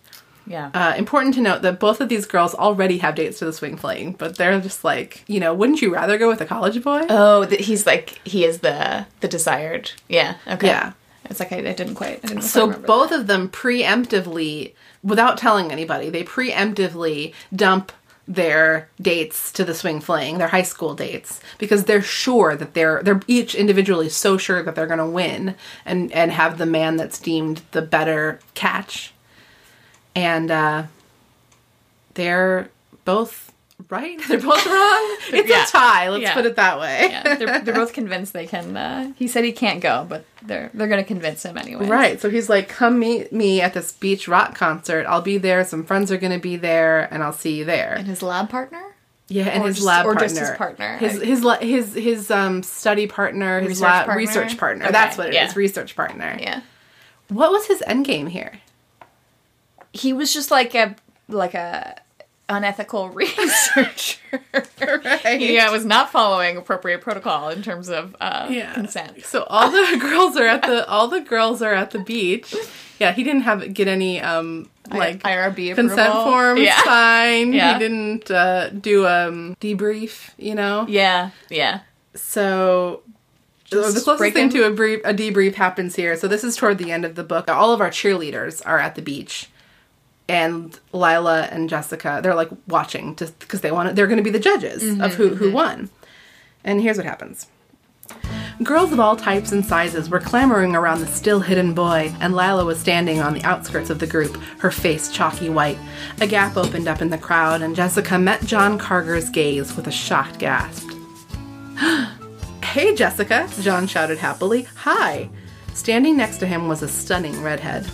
Yeah. Uh, important to note that both of these girls already have dates to the swing fling, but they're just like, you know, wouldn't you rather go with a college boy? oh, th- he's like he is the the desired. Yeah. Okay. Yeah. It's like I, I didn't quite. I didn't so both of them preemptively, without telling anybody, they preemptively dump their dates to the swing fling, their high school dates, because they're sure that they're they're each individually so sure that they're going to win and and have the man that's deemed the better catch, and uh, they're both right. [laughs] They're both wrong. [laughs] It's Yeah. a tie. Let's Yeah. put it that way. yeah, they're, [laughs] they're both convinced they can. Uh, he said he can't go, but they're they're gonna convince him anyway. Right. So he's like, come meet me at this beach rock concert. I'll be there. Some friends are going to be there, and I'll see you there. And his lab partner. Yeah, and Or his just- lab or partner. just his partner. His his his his um study partner, his Research lab partner? research partner. Okay, That's what it is. yeah. Research partner. Yeah. What was his end game here? He was just like a like a unethical [laughs] researcher. Right. He uh, was not following appropriate protocol in terms of uh, consent. So all the [laughs] girls are at the all the girls are at the beach. Yeah, he didn't have get any um like IRB consent forms Yeah. signed. Yeah. He didn't uh, do a um, debrief. You know. Yeah. Yeah. So Just the closest thing to a brief a debrief happens here. So this is toward the end of the book. All of our cheerleaders are at the beach. And Lila and Jessica, they're like watching just because they want to, they're going to be the judges of mm-hmm, who who mm-hmm. won. And here's what happens. Girls of all types and sizes were clamoring around the still hidden boy, and Lila was standing on the outskirts of the group, her face chalky white. A gap opened up in the crowd, and Jessica met John Karger's gaze with a shocked gasp. [gasps] Hey, Jessica, John shouted happily. Hi. Standing next to him was a stunning redhead.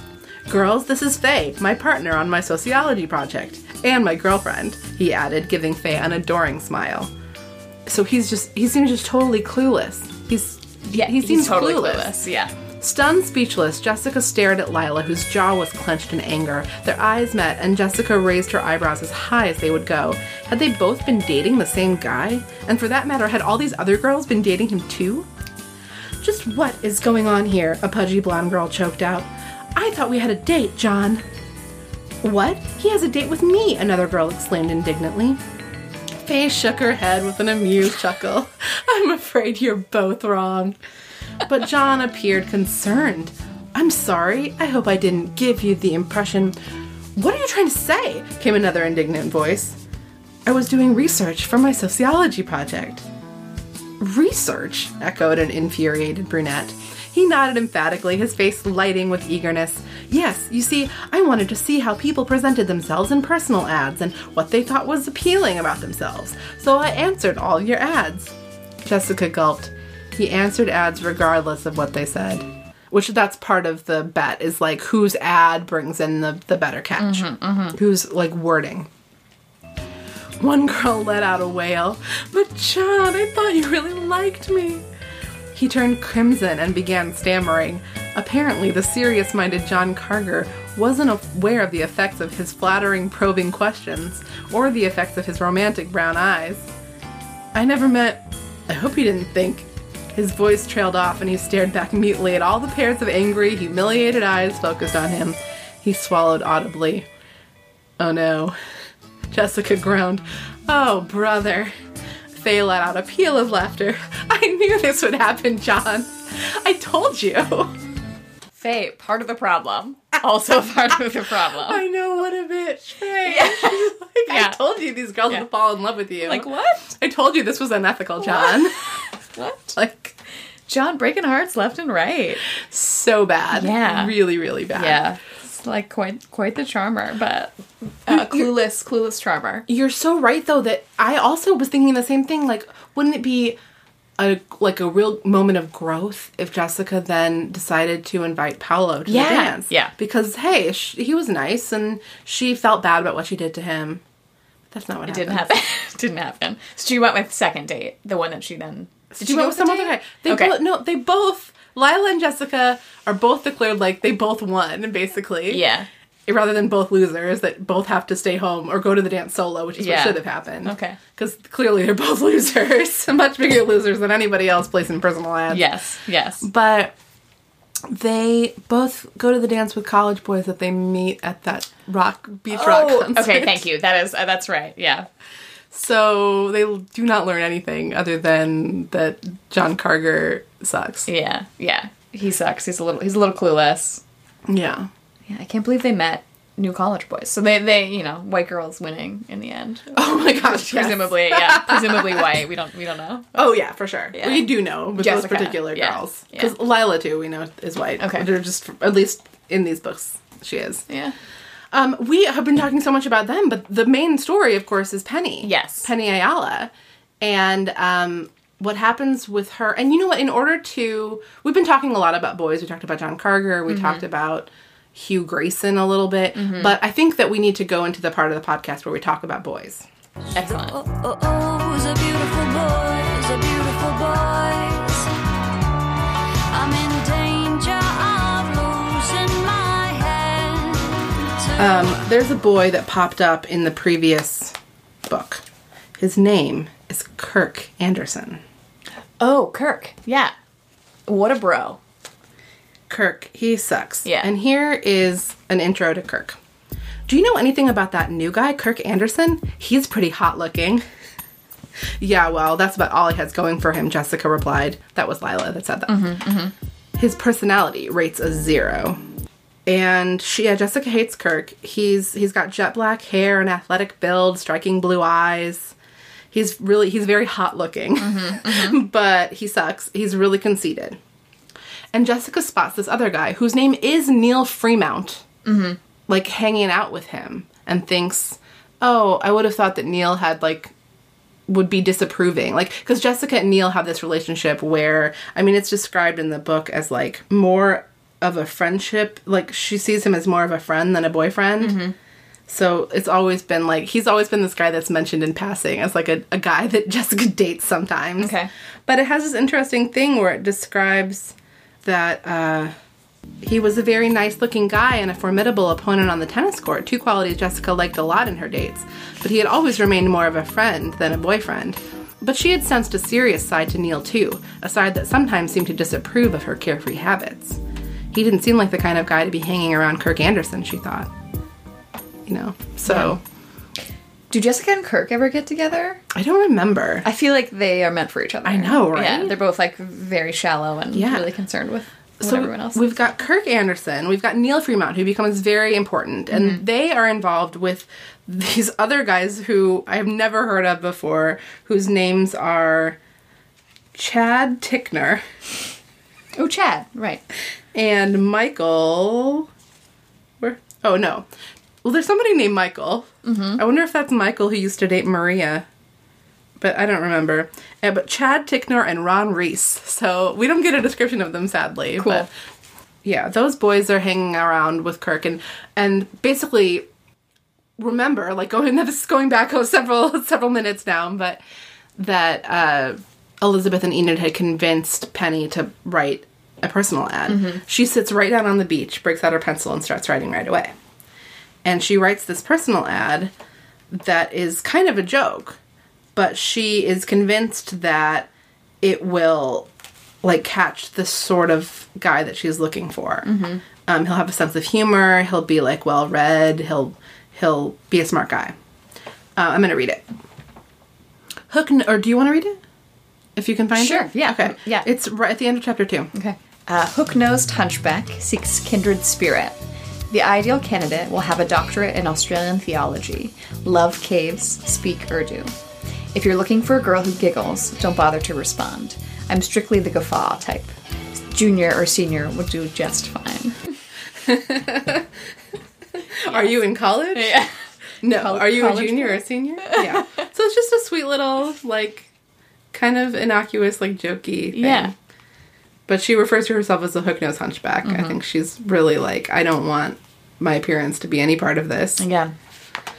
Girls, this is Faye, my partner on my sociology project, and my girlfriend, he added, giving Faye an adoring smile. So he's just, he seems just totally clueless. He's, Yeah. he seems totally clueless. clueless. Yeah. Stunned speechless, Jessica stared at Lila, whose jaw was clenched in anger. Their eyes met, and Jessica raised her eyebrows as high as they would go. Had they both been dating the same guy? And for that matter, had all these other girls been dating him too? Just what is going on here? A pudgy blonde girl choked out. I thought we had a date, John. What? He has a date with me, another girl exclaimed indignantly. Faye shook her head with an amused chuckle. [laughs] I'm afraid you're both wrong. But John appeared concerned. I'm sorry. I hope I didn't give you the impression. What are you trying to say? came another indignant voice. I was doing research for my sociology project. Research? echoed an infuriated brunette. He nodded emphatically, his face lighting with eagerness. Yes, you see, I wanted to see how people presented themselves in personal ads and what they thought was appealing about themselves, so I answered all your ads. Jessica gulped. He answered ads regardless of what they said. Which that's part of the bet is like whose ad brings in the, the better catch. Mm-hmm, mm-hmm. Whose like wording. One girl let out a wail. But John, I thought you really liked me. He turned crimson and began stammering. Apparently, the serious minded John Karger wasn't aware of the effects of his flattering, probing questions, or the effects of his romantic brown eyes. I never meant. I hope you didn't think. His voice trailed off and he stared back mutely at all the pairs of angry, humiliated eyes focused on him. He swallowed audibly. Oh no. [laughs] Jessica groaned. Oh, brother. Faye let out a peal of laughter. [laughs] I knew this would happen, John. I told you. Faye, part of the problem. Also [laughs] part of the problem. I know what a bitch. Faye. She's [laughs] like, Yeah. I told you these girls Yeah. would fall in love with you. Like what? I told you this was unethical, John. What? like, John breaking hearts left and right. so bad. Yeah. Really, really bad. Yeah. Like quite quite the charmer, but uh, clueless, clueless charmer. You're so right though that I also was thinking the same thing. Like, wouldn't it be a like a real moment of growth if Jessica then decided to invite Paolo to Yeah, the dance? yeah. Because hey, sh- he was nice and she felt bad about what she did to him. That's not what It happened. didn't happen. [laughs] didn't happen. So she went with second date, the one that she then. Did She went with some other guy. They okay. both no, they both Lila and Jessica are both declared like they both won, basically. Yeah. Rather than both losers that both have to stay home or go to the dance solo, which is Yeah. what should have happened. Okay. Because clearly they're both [laughs] losers. [laughs] Much bigger losers than anybody else placing personal ads. Yes. Yes. But they both go to the dance with college boys that they meet at that rock beach rock Oh, concert. okay. Thank you. That is uh, that's right. Yeah. So they do not learn anything other than that John Karger sucks. Yeah. Yeah. He sucks. He's a little. He's a little clueless. Yeah. Yeah. I can't believe they met new college boys. So they they you know white girls winning in the end. [laughs] Oh my gosh. yes. Presumably, yeah. Presumably white. We don't we don't know. [laughs] Oh yeah, for sure. Yeah. We do know with Jessica, those particular yeah, girls yeah. because Lila too. We know is white. Okay. they're just at least in these books she is. Yeah. Um, we have been talking so much about them, but the main story, of course, is Penny. Yes. Penny Ayala, and um, what happens with her. And you know what? In order to, we've been talking a lot about boys. We talked about John Karger. Mm-hmm. We talked about Hugh Grayson a little bit, but I think that we need to go into the part of the podcast where we talk about boys. Excellent. Um, there's a boy that popped up in the previous book. His name is Kirk Anderson. Oh, Kirk. Yeah. What a bro. Kirk, he sucks. Yeah. And here is an intro to Kirk. Do you know anything about that new guy, Kirk Anderson? He's pretty hot looking. [laughs] yeah, well, that's about all he has going for him, Jessica replied. That was Lila that said that. His personality rates a zero. And she, yeah, Jessica hates Kirk. He's he's got jet black hair, an athletic build, striking blue eyes. He's really he's very hot looking, mm-hmm, mm-hmm. [laughs] but he sucks. He's really conceited. And Jessica spots this other guy whose name is Neil Freemount, mm-hmm. like hanging out with him, and thinks, "Oh, I would have thought that Neil had like would be disapproving, like because Jessica and Neil have this relationship where I mean it's described in the book as like more of a friendship. Like she sees him as more of a friend than a boyfriend." So it's always been like he's always been this guy that's mentioned in passing as like a, a guy that [laughs] Jessica [laughs] dates sometimes. Okay. But it has this interesting thing where it describes that uh, he was a very nice looking guy and a formidable opponent on the tennis court, two qualities Jessica liked a lot in her dates. But he had always remained more of a friend than a boyfriend. But she had sensed a serious side to Neil too, a side that sometimes seemed to disapprove of her carefree habits. He didn't seem like the kind of guy to be hanging around Kirk Anderson, she thought. You know, so Do Jessica and Kirk ever get together? I don't remember. I feel like they are meant for each other. I know, right? Yeah, they're both like very shallow and Yeah. really concerned with what so everyone else. we've got Kirk Anderson, we've got Neil Freemount, who becomes very important, and Mm-hmm. they are involved with these [laughs] other guys who I have never heard of before, whose names are Chad Tickner oh, Chad. Right. and Michael. Where? Oh no. Well, there's somebody named Michael. Mm-hmm. I wonder if that's Michael who used to date Maria. But I don't remember. Uh, but Chad Tickner and Ron Reese. So we don't get a description of them, sadly. Cool. But yeah, those boys are hanging around with Kirk and and basically remember, like going [laughs] this is going back oh, [laughs] several several minutes now, but that uh, Elizabeth and Enid had convinced Penny to write a personal ad. She sits right down on the beach, breaks out her pencil, and starts writing right away. And she writes this personal ad that is kind of a joke, but she is convinced that it will like catch the sort of guy that she's looking for. Um, he'll have a sense of humor. He'll be like well read. He'll he'll be a smart guy. Uh, I'm gonna read it. Hook, or do you want to read it? If you can find Sure, it. yeah, Okay. yeah. It's right at the end of chapter two. Okay. Uh, Hook-nosed hunchback seeks kindred spirit. The ideal candidate will have a doctorate in Australian theology, love caves, speak Urdu. If you're looking for a girl who giggles, don't bother to respond. I'm strictly the guffaw type. Junior or senior would do just fine. [laughs] Are you in college? Yeah. No. Are you a junior or a senior? [laughs] Yeah. so it's just a sweet little like kind of innocuous like jokey thing. Yeah. But she refers to herself as a hook nose hunchback. Mm-hmm. I think she's really like, I don't want my appearance to be any part of this. Yeah.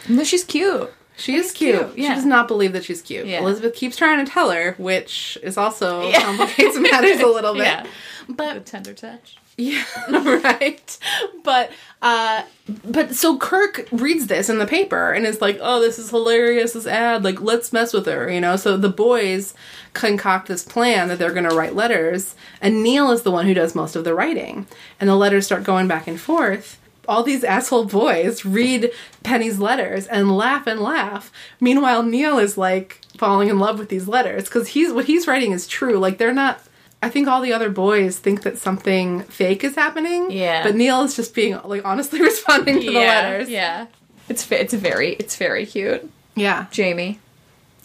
No, she's cute. She is cute. cute, yeah. She does not believe that she's cute. Yeah. Elizabeth keeps trying to tell her, which is also Yeah. [laughs] complicates matters a little [laughs] bit. Yeah. But The tender touch. Yeah, [laughs] right. But uh but so Kirk reads this in the paper and is like, "Oh, this is hilarious this ad. Like, let's mess with her." You know, so the boys concoct this plan that they're going to write letters, and Neil is the one who does most of the writing. And the letters start going back and forth. All these asshole boys read Penny's letters and laugh and laugh. Meanwhile, Neil is like falling in love with these letters because he's what he's writing is true. Like they're not I think all the other boys think that something fake is happening. Yeah. But Neil is just being like honestly [laughs] responding to the letters. Yeah. It's it's very it's very cute. Yeah. Jamie.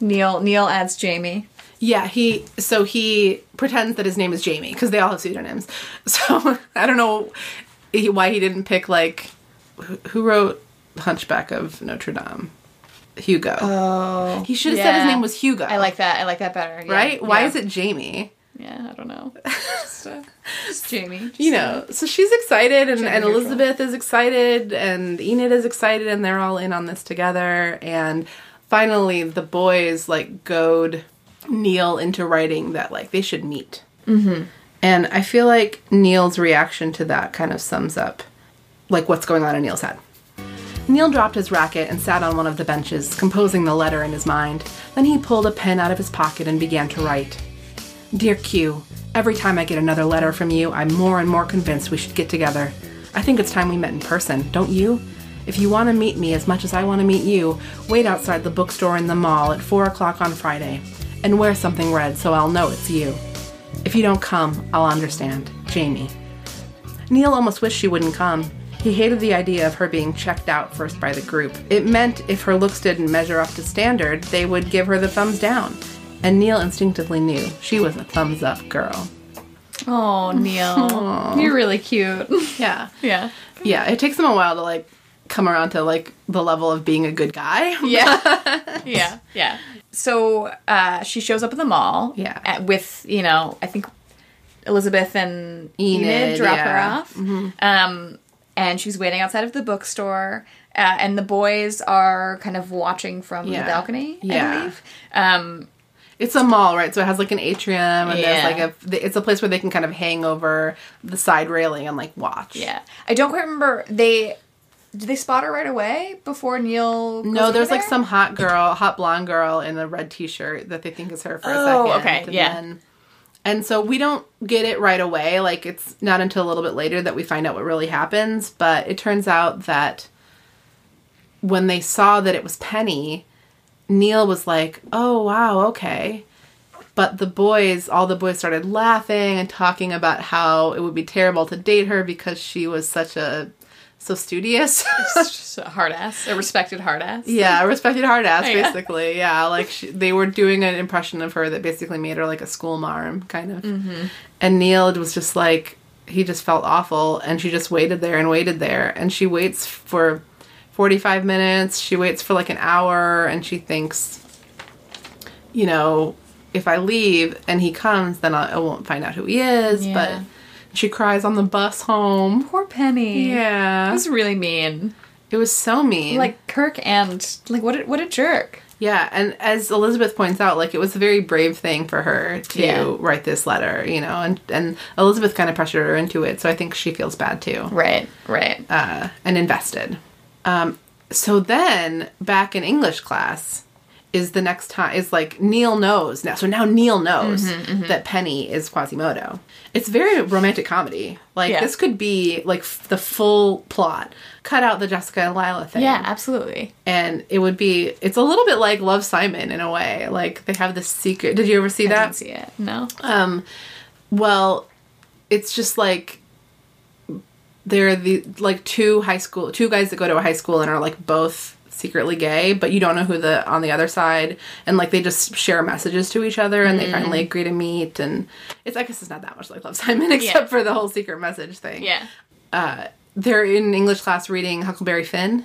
Neil Neil adds Jamie. Yeah, he so he pretends that his name is Jamie because they all have pseudonyms. [laughs] So I don't know why he didn't pick like who, who wrote Hunchback of Notre Dame? Hugo. Oh. he should have said his name was Hugo. I like that. I like that better. yeah, right? Why yeah. is it Jamie? Yeah, I don't know. [laughs] Just, uh, just Jamie. Just, you know, so she's excited, and, and. Elizabeth is excited, and Enid is excited, and they're all in on this together. And finally, the boys like goad Neil into writing that like they should meet. Mm-hmm. And I feel like Neil's reaction to that kind of sums up like what's going on in Neil's head. Neil dropped his racket and sat on one of the benches, composing the letter in his mind. Then he pulled a pen out of his pocket and began to write. Dear Q, every time I get another letter from you, I'm more and more convinced we should get together. I think it's time we met in person, don't you? If you want to meet me as much as I want to meet you, wait outside the bookstore in the mall at 4 o'clock on Friday and wear something red so I'll know it's you. If you don't come, I'll understand. Jamie. Neil almost wished she wouldn't come. He hated the idea of her being checked out first by the group. It meant if her looks didn't measure up to standard, they would give her the thumbs down. And Neil instinctively knew she was a thumbs up girl. Oh, Neil. You're really cute. [laughs] Yeah. yeah. Yeah, it takes him a while to like come around to like the level of being a good guy. [laughs] Yeah. yeah. Yeah. So uh, she shows up at the mall. Yeah. At, with, you know, I think Elizabeth and Enid, Enid, drop yeah. Mm-hmm. her off. Um, and she's waiting outside of the bookstore. Uh, and the boys are kind of watching from Yeah. the balcony, I Yeah. believe. Um, It's a mall, right? So it has like an atrium and Yeah. there's like a it's a place where they can kind of hang over the side railing and like watch. yeah. I don't quite remember. They. Did they spot her right away before Neil? No, there's like some hot girl, hot blonde girl in a red t-shirt that they think is her for a Oh, second. okay, and yeah. then- and so we don't get it right away. Like it's not until a little bit later that we find out what really happens. But it turns out that when they saw that it was Penny, Neil was like, "Oh wow, okay." But the boys, all the boys started laughing and talking about how it would be terrible to date her because she was such a so studious. [laughs] Just a hard ass, a respected hard ass. Yeah, a respected hard ass, basically. Yeah, like she, they were doing an impression of her that basically made her like a school marm, kind of. Mm-hmm. And Neil was just like, he just felt awful, and she just waited there and waited there, and she waits for forty-five minutes. She waits for like an hour, and she thinks, you know, if I leave and he comes, then I, I won't find out who he is. Yeah. But she cries on the bus home. Poor Penny. Yeah, It was really mean. it was so mean. Like Kirk and like what a, what a jerk. Yeah, and as Elizabeth points out, like it was a very brave thing for her to Yeah. write this letter, you know, and and Elizabeth kind of pressured her into it, so I think she feels bad too, Right, right. uh, and invested. Um, so then back in English class is the next time is like Neil knows now. So now Neil knows Mm-hmm, that Penny is Quasimodo. It's very romantic comedy. Like Yeah. this could be like f- the full plot. Cut out the Jessica and Lila thing yeah, absolutely. and it would be it's a little bit like love simon in a way like they have this secret did you ever see I that didn't see it. No. um well it's just like they're the like two high school two guys that go to a high school and are like both secretly gay but you don't know who the on the other side and like they just share messages to each other and they finally agree to meet and it's i guess it's not that much like love simon [laughs] except for the whole secret message thing Yeah. uh, they're in English class reading Huckleberry Finn,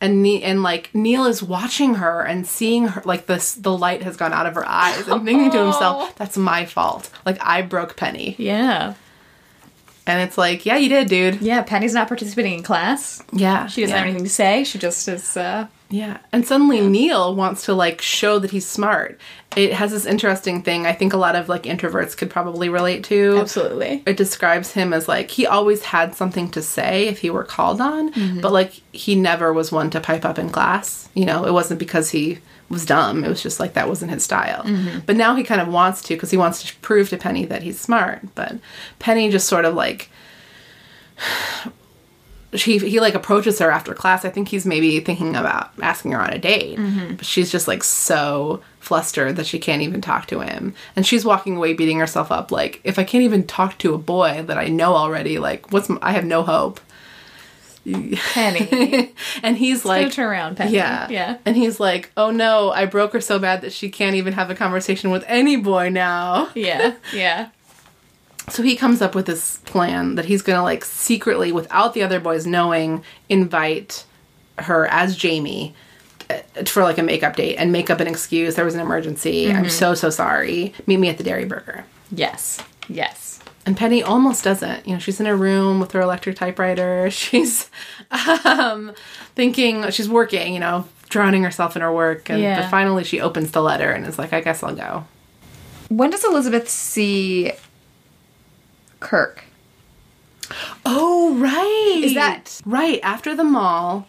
and ne- and like Neil is watching her and seeing her like this the light has gone out of her eyes and thinking to [laughs] Oh. himself, "That's my fault. Like I broke Penny." Yeah. And it's like, "Yeah, you did, dude. Yeah, Penny's not participating in class. Yeah, She doesn't yeah. have anything to say. She just is uh Yeah. And suddenly Neil wants to like show that he's smart. It has this interesting thing I think a lot of like introverts could probably relate to. Absolutely. It describes him as like he always had something to say if he were called on, but like he never was one to pipe up in class. You know, it wasn't because he was dumb. It was just like that wasn't his style. Mm-hmm. But now he kind of wants to because he wants to prove to Penny that he's smart. But Penny just sort of like [sighs] he he like approaches her after class. I think he's maybe thinking about asking her on a date, mm-hmm. but she's just like so flustered that she can't even talk to him, and she's walking away beating herself up. Like if I can't even talk to a boy that I know already, like what's I have no hope. Penny. [laughs] and he's Like, like, turn around, Penny. yeah, Yeah. and he's like, oh no, I broke her so bad that she can't even have a conversation with any boy now. Yeah. [laughs] Yeah. So he comes up with this plan that he's gonna like secretly, without the other boys knowing, invite her as Jamie uh, for like a makeup date and make up an excuse. There was an emergency. I'm so so sorry. Meet me at the Dairy Burger. Yes. Yes. And Penny almost doesn't. You know, she's in a room with her electric typewriter. [laughs] She's um, thinking she's working. You know, drowning herself in her work. And Yeah. but finally, she opens the letter and is like, "I guess I'll go." When does Elizabeth see Kirk? Oh, right. Is that- right after the mall?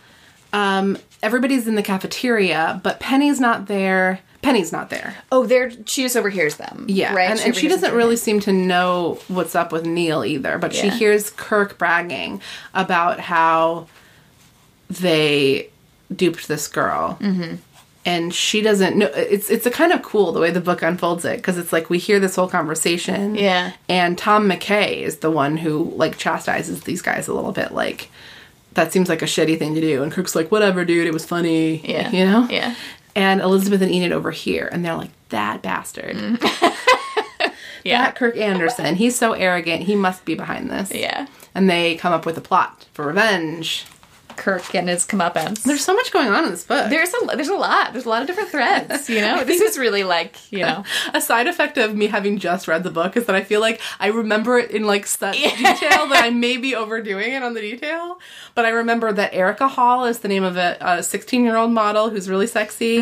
Um, everybody's in the cafeteria, but Penny's not there. Penny's not there. Oh, there. She just overhears them. Yeah, Right. and, and she doesn't really seem to know what's up with Neil either. But she hears Kirk bragging about how they duped this girl. Mm-hmm. And she doesn't know. It's it's a kind of cool the way the book unfolds it because it's like we hear this whole conversation. Yeah. And Tom McKay is the one who like chastises these guys a little bit. Like that seems like a shitty thing to do. And Kirk's like, whatever, dude. It was funny. Yeah. You know. Yeah. And Elizabeth and Enid over here, and they're like, that bastard. Mm. [laughs] [laughs] Yeah. That Kirk Anderson, he's so arrogant. He must be behind this. Yeah. And they come up with a plot for revenge. Kirk and his comeuppance. There's so much going on in this book. There's a there's a lot. There's a lot of different threads. You know, [laughs] this is really like you know. a side effect of me having just read the book is that I feel like I remember it in like such detail that I [laughs] may be overdoing it on the detail. But I remember that Erica Hall is the name of a 16 year old model who's really sexy,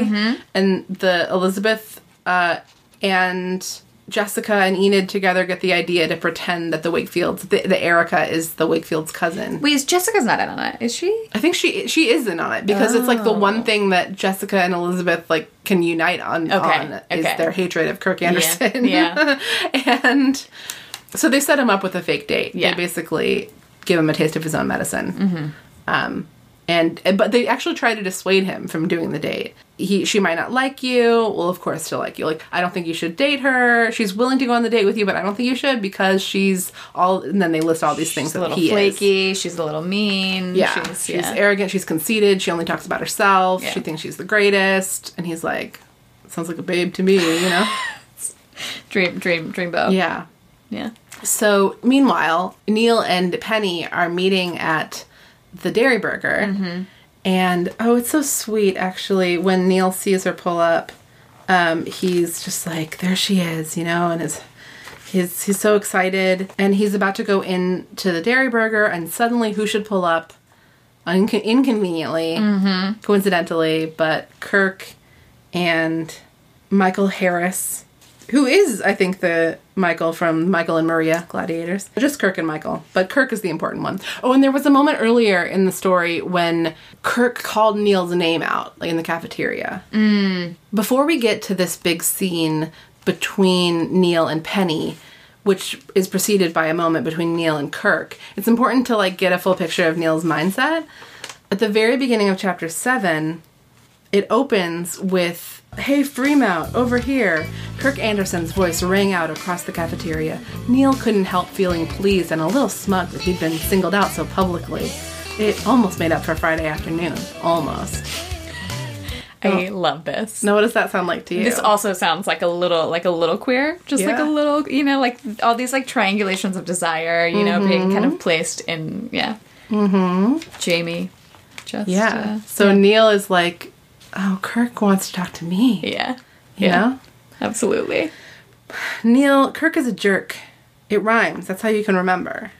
and the Elizabeth uh, and Jessica and Enid together get the idea to pretend that the Wakefields, the, the Erica is the Wakefield's cousin. Wait, is Jessica's not in on it? Is she? I think she she is in on it because it's like the Oh. one thing that Jessica and Elizabeth like can unite on, Okay, on is okay. their hatred of Kirk Anderson. yeah. [laughs] and so they set him up with a fake date. Yeah. They basically give him a taste of his own medicine. Um, and but they actually try to dissuade him from doing the date. He she might not like you. Well, of course she'll like you. Like I don't think you should date her. She's willing to go on the date with you, but I don't think you should because she's all. And then they list all these things She's a that little he is. flaky. She's a little mean. Yeah, she's, she's, yeah. arrogant. She's conceited. She only talks about herself. Yeah. She thinks she's the greatest. And he's like, sounds like a babe to me, you know? [laughs] dream, dream, dreamboat. yeah. yeah. So meanwhile, Neil and Penny are meeting at the Dairy Burger, Mm-hmm. and oh, it's so sweet actually. When Neil sees her pull up, um, he's just like, "There she is," you know, and his. He's, he's so excited and he's about to go into the dairy burger and suddenly who should pull up Inco- inconveniently coincidentally but kirk and michael harris who is i think the michael from michael and maria gladiators just kirk and michael but kirk is the important one. Oh, and there was a moment earlier in the story when kirk called neil's name out like in the cafeteria mm. before we get to this big scene between Neil and Penny, which is preceded by a moment between Neil and Kirk, it's important to like get a full picture of Neil's mindset. At the very beginning of chapter 7, it opens with Hey Freemount, over here. Kirk Anderson's voice rang out across the cafeteria. Neil couldn't help feeling pleased and a little smug that he'd been singled out so publicly. It almost made up for Friday afternoon. Almost. I love this. Now, what does that sound like to you? This also sounds like a little like a little queer, just like a little, you know, like all these like triangulations of desire, you know, being kind Mm-hmm. of placed in yeah. Mm-hmm. Jamie, just Yeah. uh, so yeah. Neil is like, oh, Kirk wants to talk to me. yeah, You yeah, know? absolutely. Neil, Kirk is a jerk. It rhymes. That's how you can remember.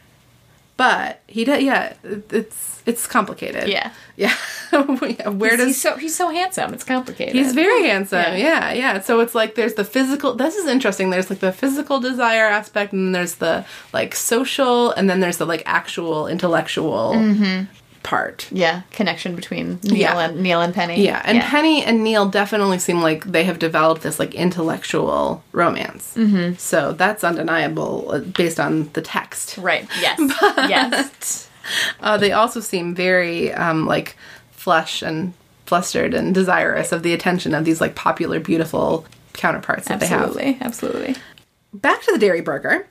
But he does. Yeah, it's it's complicated. Yeah. [laughs] yeah. [laughs] Where does he's so he's so handsome. It's complicated. He's very handsome. Yeah. Yeah. yeah, So it's like there's the physical. This is interesting. There's like the physical desire aspect, and then there's the like social, and then there's the like actual intellectual mm-hmm. Part. yeah connection between Neil Yeah. and Neil and Penny. Yeah, and Penny and Neil definitely seem like they have developed this like intellectual romance. Mm-hmm. So that's undeniable uh, based on the text. right. Yes. [laughs] yes. Uh, they also seem very um, like flush and flustered and desirous of the attention of these like popular, beautiful counterparts that they have. Absolutely. Absolutely. back to the dairy burger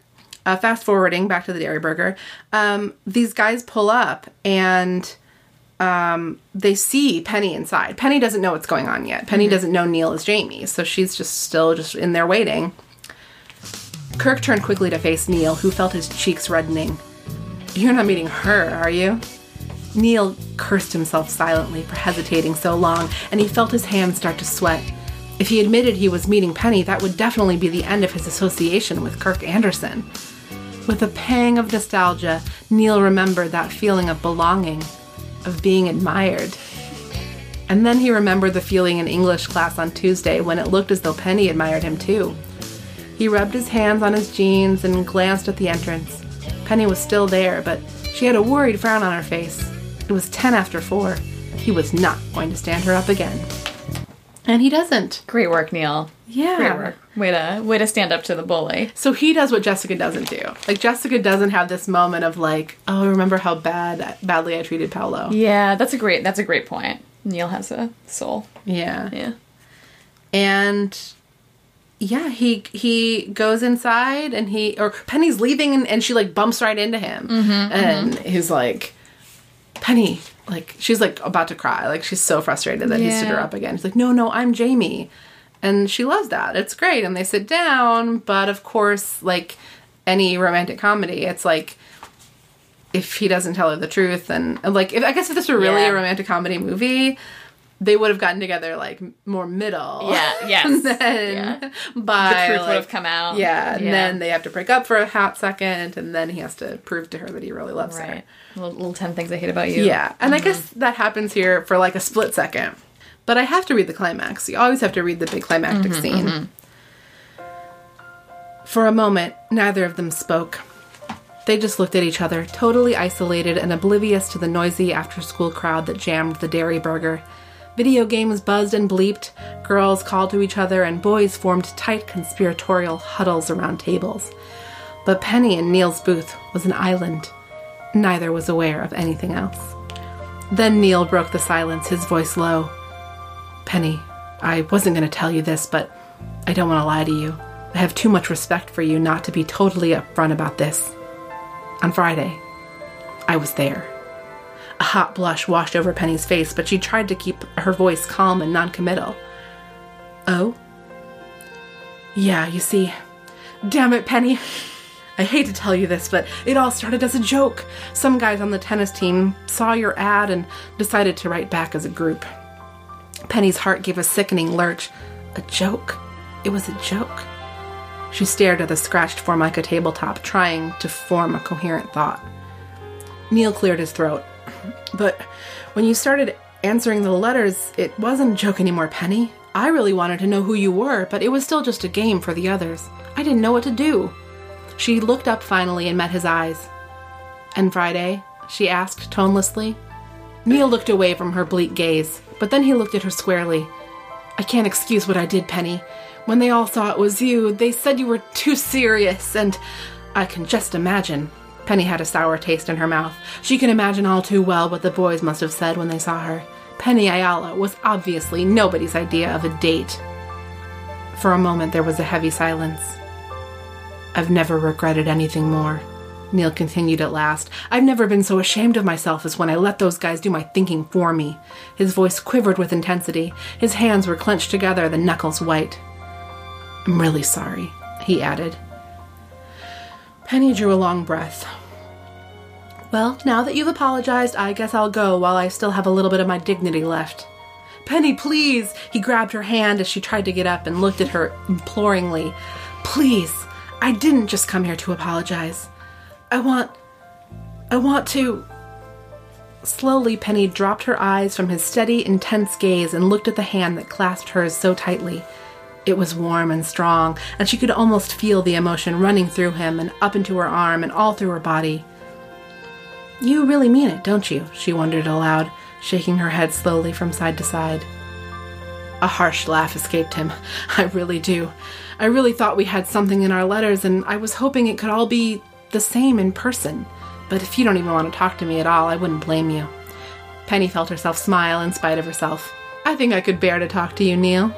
uh, fast forwarding back to the dairy burger. Um, these guys pull up and um, they see penny inside. Penny doesn't know what's going on yet. Penny doesn't know neil is jamie. So she's just still just in there waiting. Kirk turned quickly to face neil who felt his cheeks reddening. You're not meeting her are you? Neil cursed himself silently for hesitating so long, and he felt his hands start to sweat. If he admitted he was meeting Penny, that would definitely be the end of his association with Kirk Anderson. With a pang of nostalgia, Neil remembered that feeling of belonging, of being admired. And then he remembered the feeling in English class on Tuesday when it looked as though Penny admired him too. He rubbed his hands on his jeans and glanced at the entrance. Penny was still there, but she had a worried frown on her face. It was ten after four. He was not going to stand her up again. And he doesn't. Great work, Neil. Yeah. Great work. Way to way to stand up to the bully. So he does what Jessica doesn't do. Like Jessica doesn't have this moment of like, oh, remember how bad badly I treated Paolo. Yeah, that's a great that's a great point. Neil has a soul. Yeah. Yeah. And yeah, he he goes inside and he or Penny's leaving and, and she like bumps right into him. Mm-hmm, and mm-hmm. he's like Penny, like she's like about to cry. Like she's so frustrated that he stood her up again. She's like, "No, no, I'm Jamie." And she loves that. It's great and they sit down, but of course, like any romantic comedy, it's like if he doesn't tell her the truth and, and like if I guess if this were really Yeah. a romantic comedy movie, they would have gotten together like more middle. Yeah, [laughs] yes. and then Yeah. by The truth would have come out. Yeah, and Yeah. then they have to break up for a hot second, and then he has to prove to her that he really loves her. Little, little ten things I hate about you. Yeah, and I uh-huh. guess that happens here for like a split second. But I have to read the climax. You always have to read the big climactic mm-hmm, scene. Mm-hmm. For a moment, neither of them spoke. They just looked at each other, totally isolated and oblivious to the noisy after school crowd that jammed the Dairy Burger. Video games buzzed and bleeped, girls called to each other, and boys formed tight conspiratorial huddles around tables. But Penny in Neil's booth was an island. Neither was aware of anything else. Then Neil broke the silence, his voice low. Penny, I wasn't going to tell you this, but I don't want to lie to you. I have too much respect for you not to be totally upfront about this. On Friday, I was there. A hot blush washed over Penny's face, but she tried to keep her voice calm and noncommittal. Oh? Yeah, you see. Damn it, Penny. I hate to tell you this, but it all started as a joke. Some guys on the tennis team saw your ad and decided to write back as a group. Penny's heart gave a sickening lurch. A joke? It was a joke. She stared at the scratched Formica tabletop, trying to form a coherent thought. Neil cleared his throat. But when you started answering the letters, it wasn't a joke anymore, Penny. I really wanted to know who you were, but it was still just a game for the others. I didn't know what to do. She looked up finally and met his eyes. And Friday? she asked tonelessly. Neil looked away from her bleak gaze, but then he looked at her squarely. I can't excuse what I did, Penny. When they all saw it was you, they said you were too serious, and I can just imagine. Penny had a sour taste in her mouth. She could imagine all too well what the boys must have said when they saw her. Penny Ayala was obviously nobody's idea of a date. For a moment, there was a heavy silence. I've never regretted anything more. Neil continued at last. I've never been so ashamed of myself as when I let those guys do my thinking for me. His voice quivered with intensity. His hands were clenched together, the knuckles white. I'm really sorry, he added. Penny drew a long breath. Well, now that you've apologized, I guess I'll go while I still have a little bit of my dignity left. Penny, please! He grabbed her hand as she tried to get up and looked at her imploringly. Please, I didn't just come here to apologize. I want. I want to. Slowly, Penny dropped her eyes from his steady, intense gaze and looked at the hand that clasped hers so tightly. It was warm and strong, and she could almost feel the emotion running through him and up into her arm and all through her body. You really mean it, don't you? She wondered aloud, shaking her head slowly from side to side. A harsh laugh escaped him. [laughs] I really do. I really thought we had something in our letters, and I was hoping it could all be the same in person. But if you don't even want to talk to me at all, I wouldn't blame you. Penny felt herself smile in spite of herself. I think I could bear to talk to you, Neil.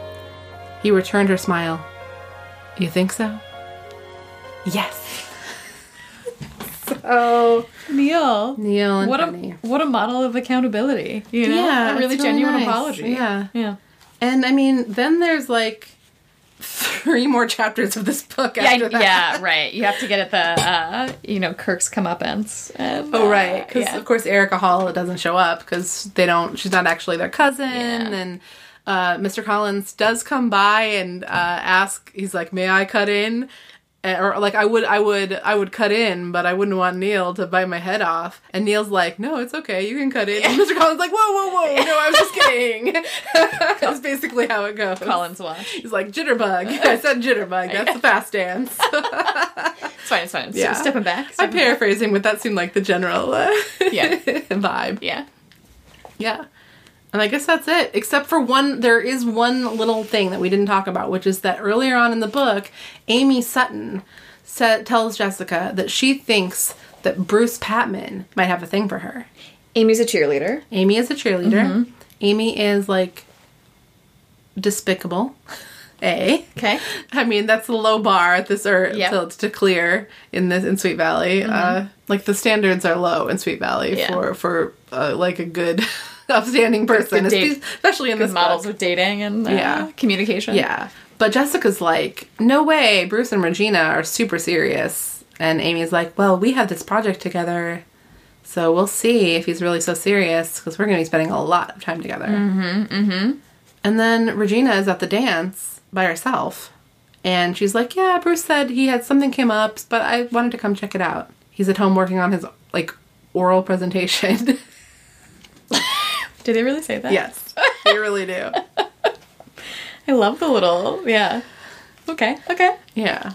He returned her smile. You think so? Yes. [laughs] so, Neil. Neil and What a what a model of accountability. You know, Yeah, a really genuine nice. apology. Yeah. yeah. And I mean, then there's like three more chapters of this book Yeah, after that. yeah, [laughs] right. You have to get at the, uh, you know, Kirk's comeuppance. And, Oh uh, right, because yeah. of course Erica Hall doesn't show up because they don't. She's not actually their cousin, and uh, Mr. Collins does come by and uh, ask. He's like, "May I cut in?" Or like I would, I would, I would cut in, but I wouldn't want Neil to bite my head off. And Neil's like, "No, it's okay, you can cut in." And Mr. Collins like, "Whoa, whoa, whoa! No, I was just kidding." [laughs] That's basically how it goes. Collins watch. He's like, "Jitterbug." I said jitterbug. That's the fast dance. It's fine, it's fine. Yeah. Stepping back. I'm stepping back. paraphrasing, but that seemed like the general uh, Yeah. [laughs] vibe. Yeah. Yeah. And I guess that's it. Except for one, there is one little thing that we didn't talk about, which is that earlier on in the book, Amy Sutton sa- tells Jessica that she thinks that Bruce Patman might have a thing for her. Amy's a cheerleader. Amy is a cheerleader. Amy is like despicable. [laughs] A. Okay. [laughs] I mean, that's the low bar at this or Yep. to, to clear in this in Sweet Valley. Uh, like the standards are low in Sweet Valley Yeah. for for uh, like a good, [laughs] [laughs] upstanding person, date. especially in this models book. of dating and uh, Yeah. communication. Yeah, but Jessica's like, no way. Bruce and Regina are super serious, and Amy's like, well, we have this project together. So we'll see if he's really so serious because we're going to be spending a lot of time together. Mm-hmm. Mm-hmm. And then Regina is at the dance by herself, and she's like, "Yeah, Bruce said he had something came up, but I wanted to come check it out. He's at home working on his like oral presentation." [laughs] Did they really say that? yes, they really do. [laughs] I love the little. Yeah. Okay. Okay. Yeah.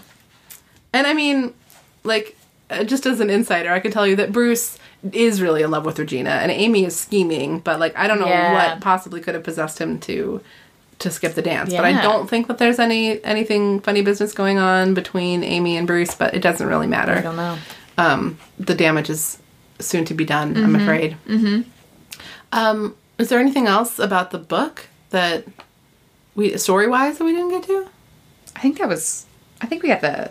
And I mean, like, uh, just as an insider, I can tell you that Bruce is really in love with Regina, and Amy is scheming, but like, I don't know Yeah. what possibly could have possessed him to to skip the dance. But I don't think that there's any anything funny business going on between Amy and Bruce, but it doesn't really matter. I don't know. Um, the damage is soon to be done, I'm afraid. Mm-hmm. Um, is there anything else about the book that we story wise that we didn't get to? I think that was. I think we got the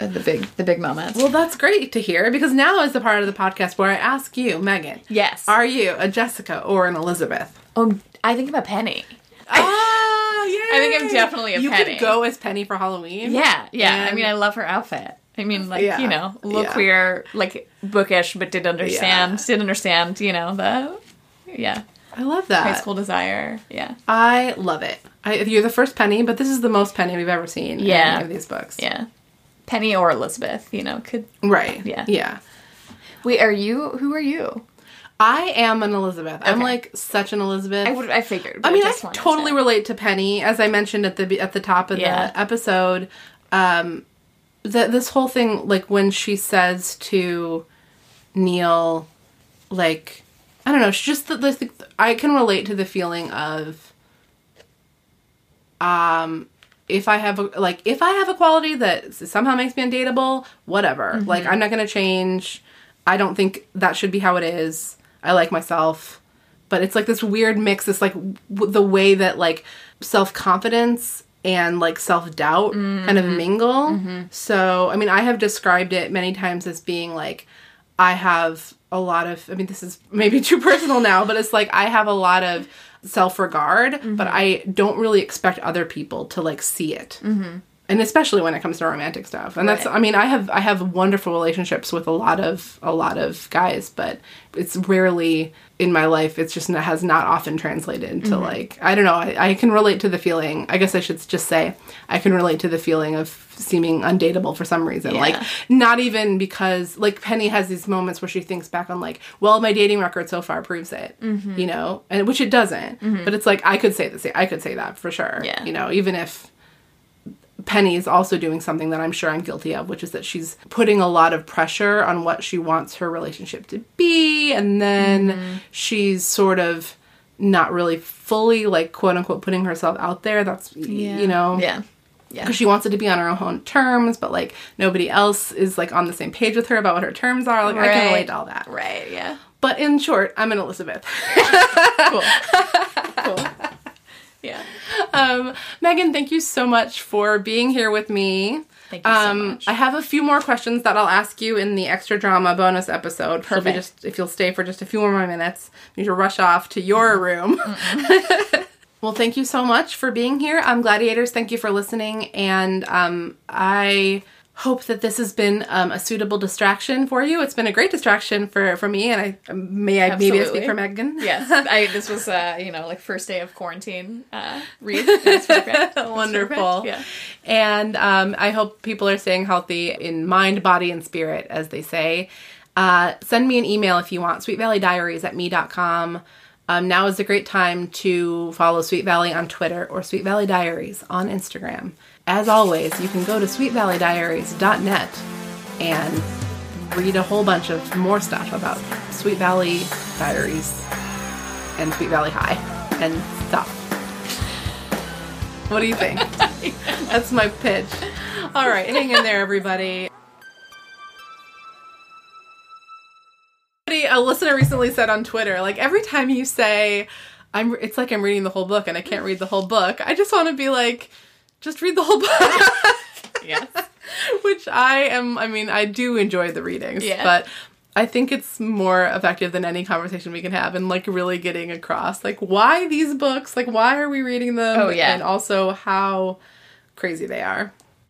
uh, the big the big moments. Well, that's great to hear because now is the part of the podcast where I ask you, Megan. yes. Are you a Jessica or an Elizabeth? oh, I think I'm a penny. Ah, yeah. [laughs] I think I'm definitely a you Penny. You could go as Penny for Halloween. Yeah, yeah. I mean, I love her outfit. I mean, like Yeah, you know, little yeah. queer, like bookish, but did understand, Yeah. did understand, you know, the yeah, I love that. high school desire. Yeah, I love it. I, you're the first Penny, but this is the most Penny we've ever seen. in Yeah. any of these books. yeah. Penny or Elizabeth, you know, could. Right. Yeah. Yeah. Wait, are you? Who are you? I am an Elizabeth. I'm like such an Elizabeth. I would. I figured. I mean, I to totally say. relate to Penny, as I mentioned at the at the top of Yeah. the episode. Um, that this whole thing, like when she says to Neil, like I don't know, it's just that the, I can relate to the feeling of, um, if I have a like if I have a quality that somehow makes me undateable, whatever. Mm-hmm. Like I'm not gonna change. I don't think that should be how it is. I like myself but it's like this weird mix it's like w- the way that like self-confidence and like self-doubt kind of mm-hmm. mingle mm-hmm. so i mean i have described it many times as being like i have a lot of i mean this is maybe [laughs] too personal now but it's like i have a lot of self-regard but mm-hmm. i don't really expect other people to like see it. Mm-hmm. And especially when it comes to romantic stuff. And that's I mean, I have I have wonderful relationships with a lot of a lot of guys, but it's rarely in my life it's just has not often translated to like I don't know, I, I can relate to the feeling. I guess I should just say I can relate to the feeling of seeming undateable for some reason. Like not even because like Penny has these moments where she thinks back on like, well, my dating record so far proves it, Mm-hmm. you know, and which it doesn't. But it's like I could say the same. I could say that for sure. Yeah. You know, even if Penny is also doing something that I'm sure I'm guilty of, which is that she's putting a lot of pressure on what she wants her relationship to be, and then Mm-hmm. she's sort of not really fully like quote unquote putting herself out there. That's you know Yeah. Yeah. because she wants it to be on her own terms, but like nobody else is like on the same page with her about what her terms are. Like I can relate to all that. Right. Yeah. But in short, I'm an Elizabeth. [laughs] Cool. [laughs] cool. Yeah. um, Megan, thank you so much for being here with me. Thank you so Um, much. I have a few more questions that I'll ask you in the extra drama bonus episode. So if, Perfect. just, if you'll stay for just a few more minutes, you need to rush off to your room. [laughs] well, thank you so much for being here. Um, Gladiators, thank you for listening. And um, I hope that this has been um, a suitable distraction for you. It's been a great distraction for, for me, and I may I maybe I speak for Megan. [laughs] Yes, I. This was, uh, you know, like first day of quarantine. Uh, read. It's perfect. [laughs] It's Wonderful. perfect. Yeah. And um, I hope people are staying healthy in mind, body, and spirit, as they say. Uh, send me an email if you want, sweetvalleydiaries at me.com. Um, now is a great time to follow Sweet Valley on Twitter or Sweet Valley Diaries on Instagram. As always, you can go to sweetvalleydiaries.net and read a whole bunch of more stuff about Sweet Valley Diaries and Sweet Valley High and stuff. What do you think? [laughs] That's my pitch. All right, hang in there, everybody. A listener recently said on Twitter, like every time you say, "I'm," it's like I'm reading the whole book, and I can't read the whole book. I just want to be like, just read the whole book. [laughs] Yes. Which I am. I mean, I do enjoy the readings, Yeah. but I think it's more effective than any conversation we can have, and like really getting across, like why these books, like why are we reading them, Oh, yeah. and also how crazy they are.